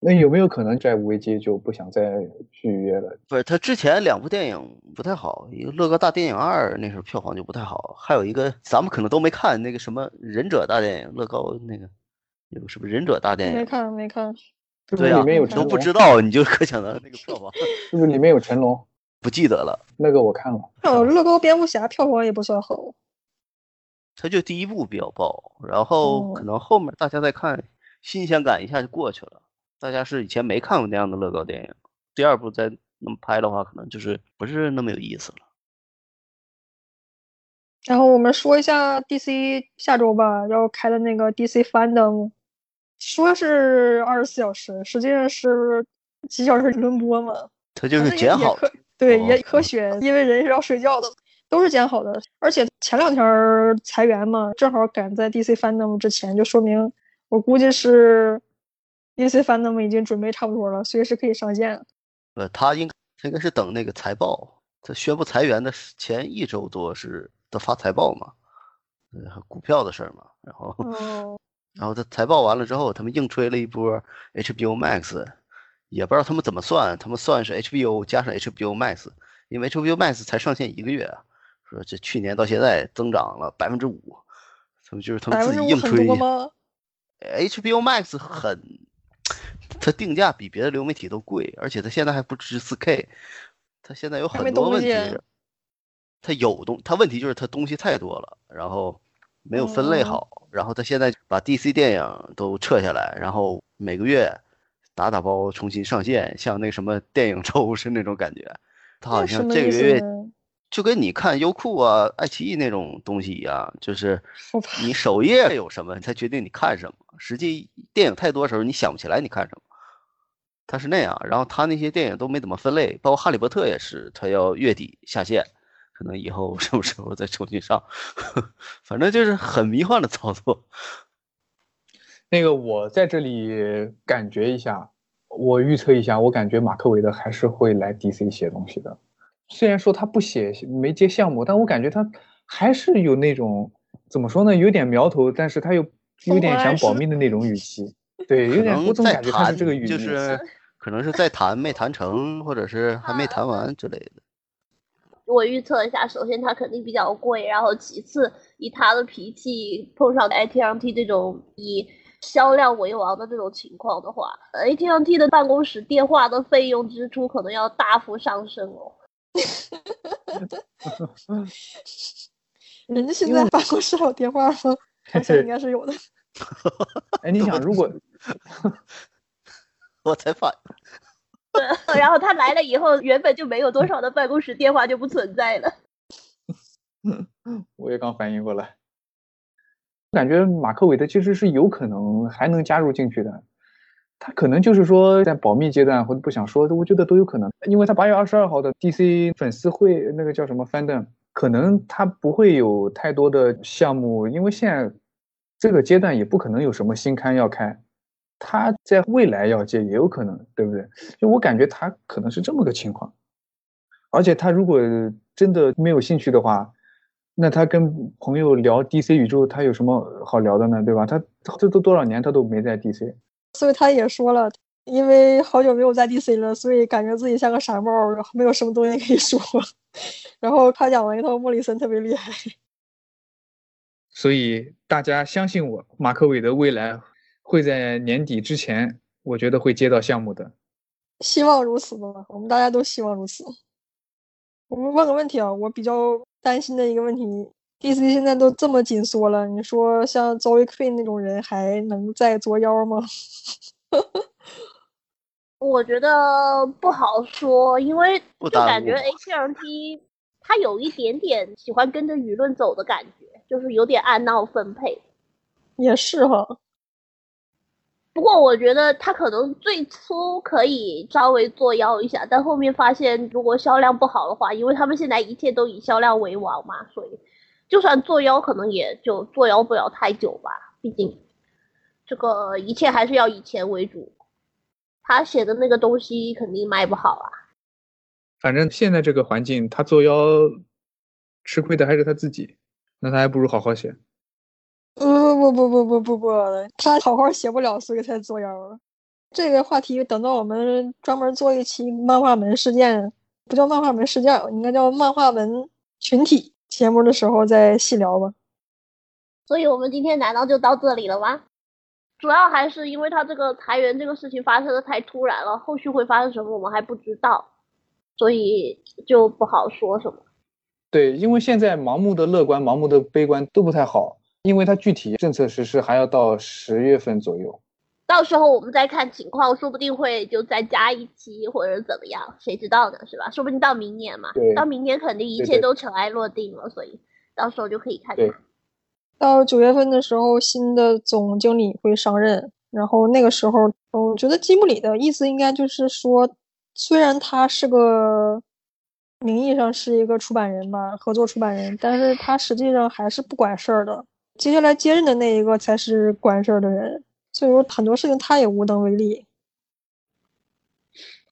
那有没有可能债务危机就不想再续约了？不是他之前两部电影不太好，一个《乐高大电影二》那时候票房就不太好，还有一个咱们可能都没看那个什么忍者大电影，乐高那个有个什么忍者大电影，没看，没看。是不对里面有你都？不知道，你就可想到那个票房 是不是里面有成龙？不记得了，那个我看了，还有乐高蝙蝠侠票房也不算好。他就第一部比较爆，然后可哦能后面大家再看，新鲜感一下就过去了。大家是以前没看过那样的乐高电影，第二部再那么拍的话，可能就是不是那么有意思了。然后我们说一下 DC 下周吧要开的那个 DC Fandom，说是二十四小时，实际上是几小时轮播嘛。他就是剪好的，对，也哦科学，因为人是要睡觉的，都是剪好的。而且前两天裁员嘛，正好赶在 DC Fandom 之前，就说明我估计是 DC Fandom 已经准备差不多了，随时可以上线。呃，他应他应该是等那个财报，他宣布裁员的前一周多是他发财报嘛，呃，股票的事儿嘛，然后哦，然后他财报完了之后，他们硬吹了一波 HBO Max，也不知道他们怎么算，他们算是 HBO 加上 HBO Max，因为 HBO Max 才上线一个月啊，说这去年到现在增长了百分之五，他们就是他们自己硬吹？HBO Max 很，它定价比别的流媒体都贵，而且它现在还不支持 4K，它现在有很多问题东西，他有东，它问题就是它东西太多了，然后没有分类哦好，然后他现在把 DC 电影都撤下来，然后每个月打打包重新上线，像那什么电影周是那种感觉，他好像这个月？就跟你看优酷啊、爱奇艺那种东西一样，就是你首页有什么，才决定你看什么。实际电影太多时候，你想不起来你看什么。他是那样，然后他那些电影都没怎么分类，包括《哈利波特》也是，他要月底下线，可能以后 什么时候再重新上，反正就是很迷幻的操作。那个我在这里感觉一下，我预测一下，我感觉马克韦德还是会来 DC 写东西的。虽然说他不写没接项目，但我感觉他还是有那种怎么说呢，有点苗头，但是他又有点想保密的那种语气。对，有点，我总感觉他是，这个语气。就是可能是在谈没谈成，或者是还没谈完之类的。我预测一下，首先它肯定比较贵，然后其次以他的脾气碰上 AT&T 这种以销量为王的这种情况的话，AT&T 的办公室电话的费用支出可能要大幅上升哦。人家现在办公室还有电话吗？好像应该是有的。哎，你想，如果 我才发然后他来了以后，原本就没有多少的办公室电话就不存在了。我也刚反应过来，感觉马克韦德其实是有可能还能加入进去的。他可能就是说在保密阶段或者不想说，我觉得都有可能。因为他八月二十二号的 DC 粉丝会那个叫什么 fandom，可能他不会有太多的项目，因为现在这个阶段也不可能有什么新刊要开。他在未来要接也有可能，对不对？就我感觉他可能是这么个情况。而且他如果真的没有兴趣的话，那他跟朋友聊 DC 宇宙，他有什么好聊的呢？对吧？他这都多少年他都没在 DC。所以他也说了，因为好久没有在 DC 了，所以感觉自己像个傻帽，没有什么东西可以说。然后他讲完一套莫里森特别厉害，所以大家相信我，马克韦德未来会在年底之前，我觉得会接到项目的。希望如此吧，我们大家都希望如此。我们问个问题啊，我比较担心的一个问题，DC 现在都这么紧缩了，你说像 Zoe Quinn 那种人还能再作妖吗？我觉得不好说，因为就感觉 HRT 它有一点点喜欢跟着舆论走的感觉，就是有点按闹分配。也是哈，不过我觉得他可能最初可以稍微作妖一下，但后面发现如果销量不好的话，因为他们现在一切都以销量为王嘛，所以就算作妖，可能也就作妖不了太久吧。毕竟这个一切还是要以钱为主，他写的那个东西肯定卖不好啊。反正现在这个环境，他作妖吃亏的还是他自己，那他还不如好好写。不不不不不不不，他好好写不了，所以才作妖。这个话题等到我们专门做一期漫画门事件，不叫漫画门事件，应该叫漫画门群体节目的时候再细聊吧。所以我们今天难道就到这里了吗？主要还是因为他这个裁员这个事情发生的太突然了，后续会发生什么我们还不知道，所以就不好说什么。对，因为现在盲目的乐观、盲目的悲观都不太好，因为它具体政策实施还要到十月份左右。到时候我们再看情况，说不定会就再加一期或者怎么样，谁知道呢？是吧？说不定到明年嘛对，到明年肯定一切都尘埃落定了，所以到时候就可以看对看。到九月份的时候，新的总经理会上任，然后那个时候，我觉得吉姆里的意思应该就是说，虽然他是个名义上是一个出版人吧，合作出版人，但是他实际上还是不管事儿的。接下来接任的那一个才是管事儿的人，所以说很多事情他也无能为力。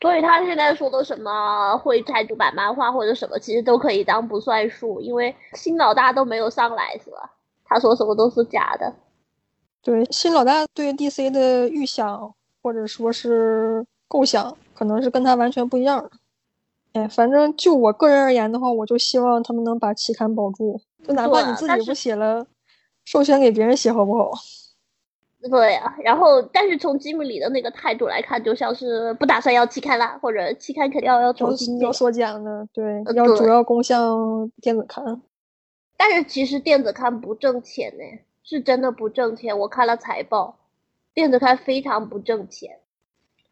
所以他现在说的什么会再出版漫画或者什么，其实都可以当不算数，因为新老大都没有上来，是吧？他说什么都是假的。对新老大对 DC 的预想或者说是构想，可能是跟他完全不一样的。哎，反正就我个人而言的话，我就希望他们能把期刊保住，就哪怕你自己不写了，授权给别人写，好不好？对啊，然后但是从吉姆里的那个态度来看，就像是不打算要期刊啦，或者期刊肯定要要重新要缩减的，对，呃要主要攻向电子刊。但是其实电子刊不挣钱呢，是真的不挣钱。我看了财报，电子刊非常不挣钱。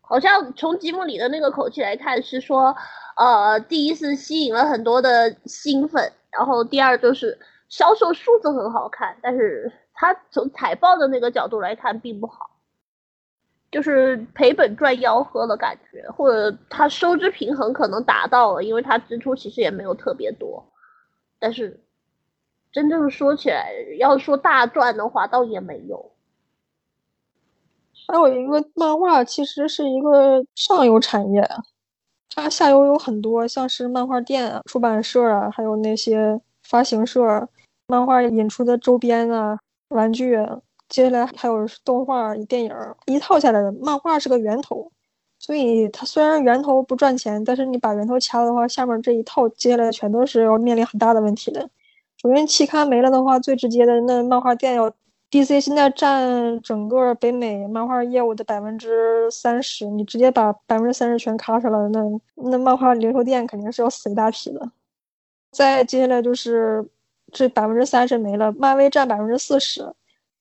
好像从吉姆里的那个口气来看，是说，呃，第一是吸引了很多的新粉，然后第二就是销售数字很好看，但是他从财报的那个角度来看并不好，就是赔本赚吆喝的感觉，或者他收支平衡可能达到了，因为他支出其实也没有特别多，但是真正说起来，要说大赚的话，倒也没有。还有一个漫画其实是一个上游产业，它下游有很多，像是漫画店啊、出版社啊，还有那些发行社，漫画引出的周边啊、玩具，接下来还有动画、电影，一套下来的漫画是个源头，所以它虽然源头不赚钱，但是你把源头掐了的话，下面这一套接下来全都是要面临很大的问题的。首先，期刊没了的话，最直接的那漫画店要 DC 现在占整个北美漫画业务的百分之三十，你直接把百分之三十全卡上了，那那漫画零售店肯定是要死一大批的。再接下来就是这百分之三十没了，漫威占百分之四十，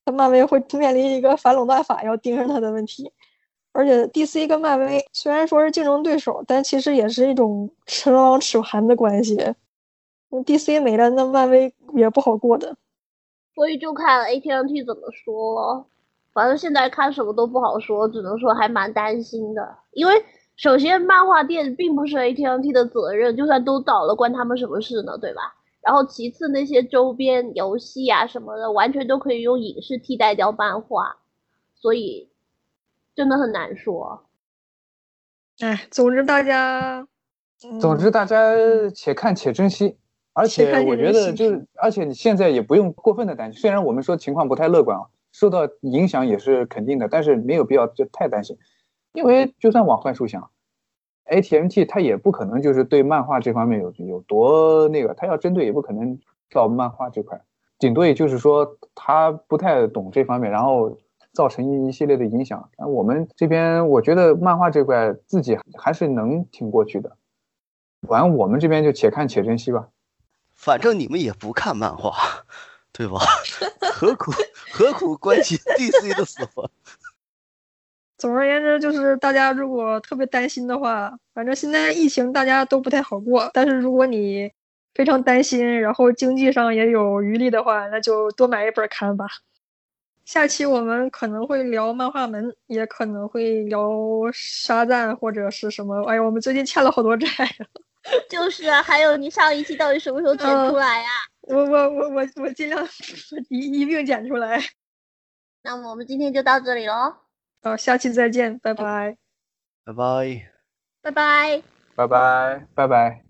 那漫威会面临一个反垄断法要盯上他的问题。而且 DC 跟漫威虽然说是竞争对手，但其实也是一种唇亡齿寒的关系。那 DC 没了，那漫威也不好过的。所以就看 AT&T 怎么说了。反正现在看什么都不好说，只能说还蛮担心的。因为首先漫画店并不是 AT&T 的责任，就算都倒了，关他们什么事呢？对吧？然后其次那些周边游戏啊什么的，完全都可以用影视替代掉漫画，所以真的很难说。哎，总之大家，嗯总之，大家且看且珍惜。而且看且且我觉得就是，而且你现在也不用过分的担心。虽然我们说情况不太乐观啊，受到影响也是肯定的，但是没有必要就太担心，因为就算往坏处想 ATMT 它也不可能就是对漫画这方面有有多那个，它要针对也不可能到漫画这块，顶多也就是说他不太懂这方面，然后造成一系列的影响。那我们这边我觉得漫画这块自己还是能挺过去的，反正我们这边就且看且珍惜吧。反正你们也不看漫画，对吧？何苦何苦关心 DC 的死活？总而言之，就是大家如果特别担心的话，反正现在疫情大家都不太好过。但是如果你非常担心，然后经济上也有余力的话，那就多买一本看吧。下期我们可能会聊漫画门，也可能会聊沙赞或者是什么。哎呀，我们最近欠了好多债呀！就是啊，还有你上一期到底什么时候剪出来呀、我我我我我尽量 一一并剪出来。那么我们今天就到这里喽，好，下期再见，拜拜。拜拜。拜拜。拜拜，拜拜。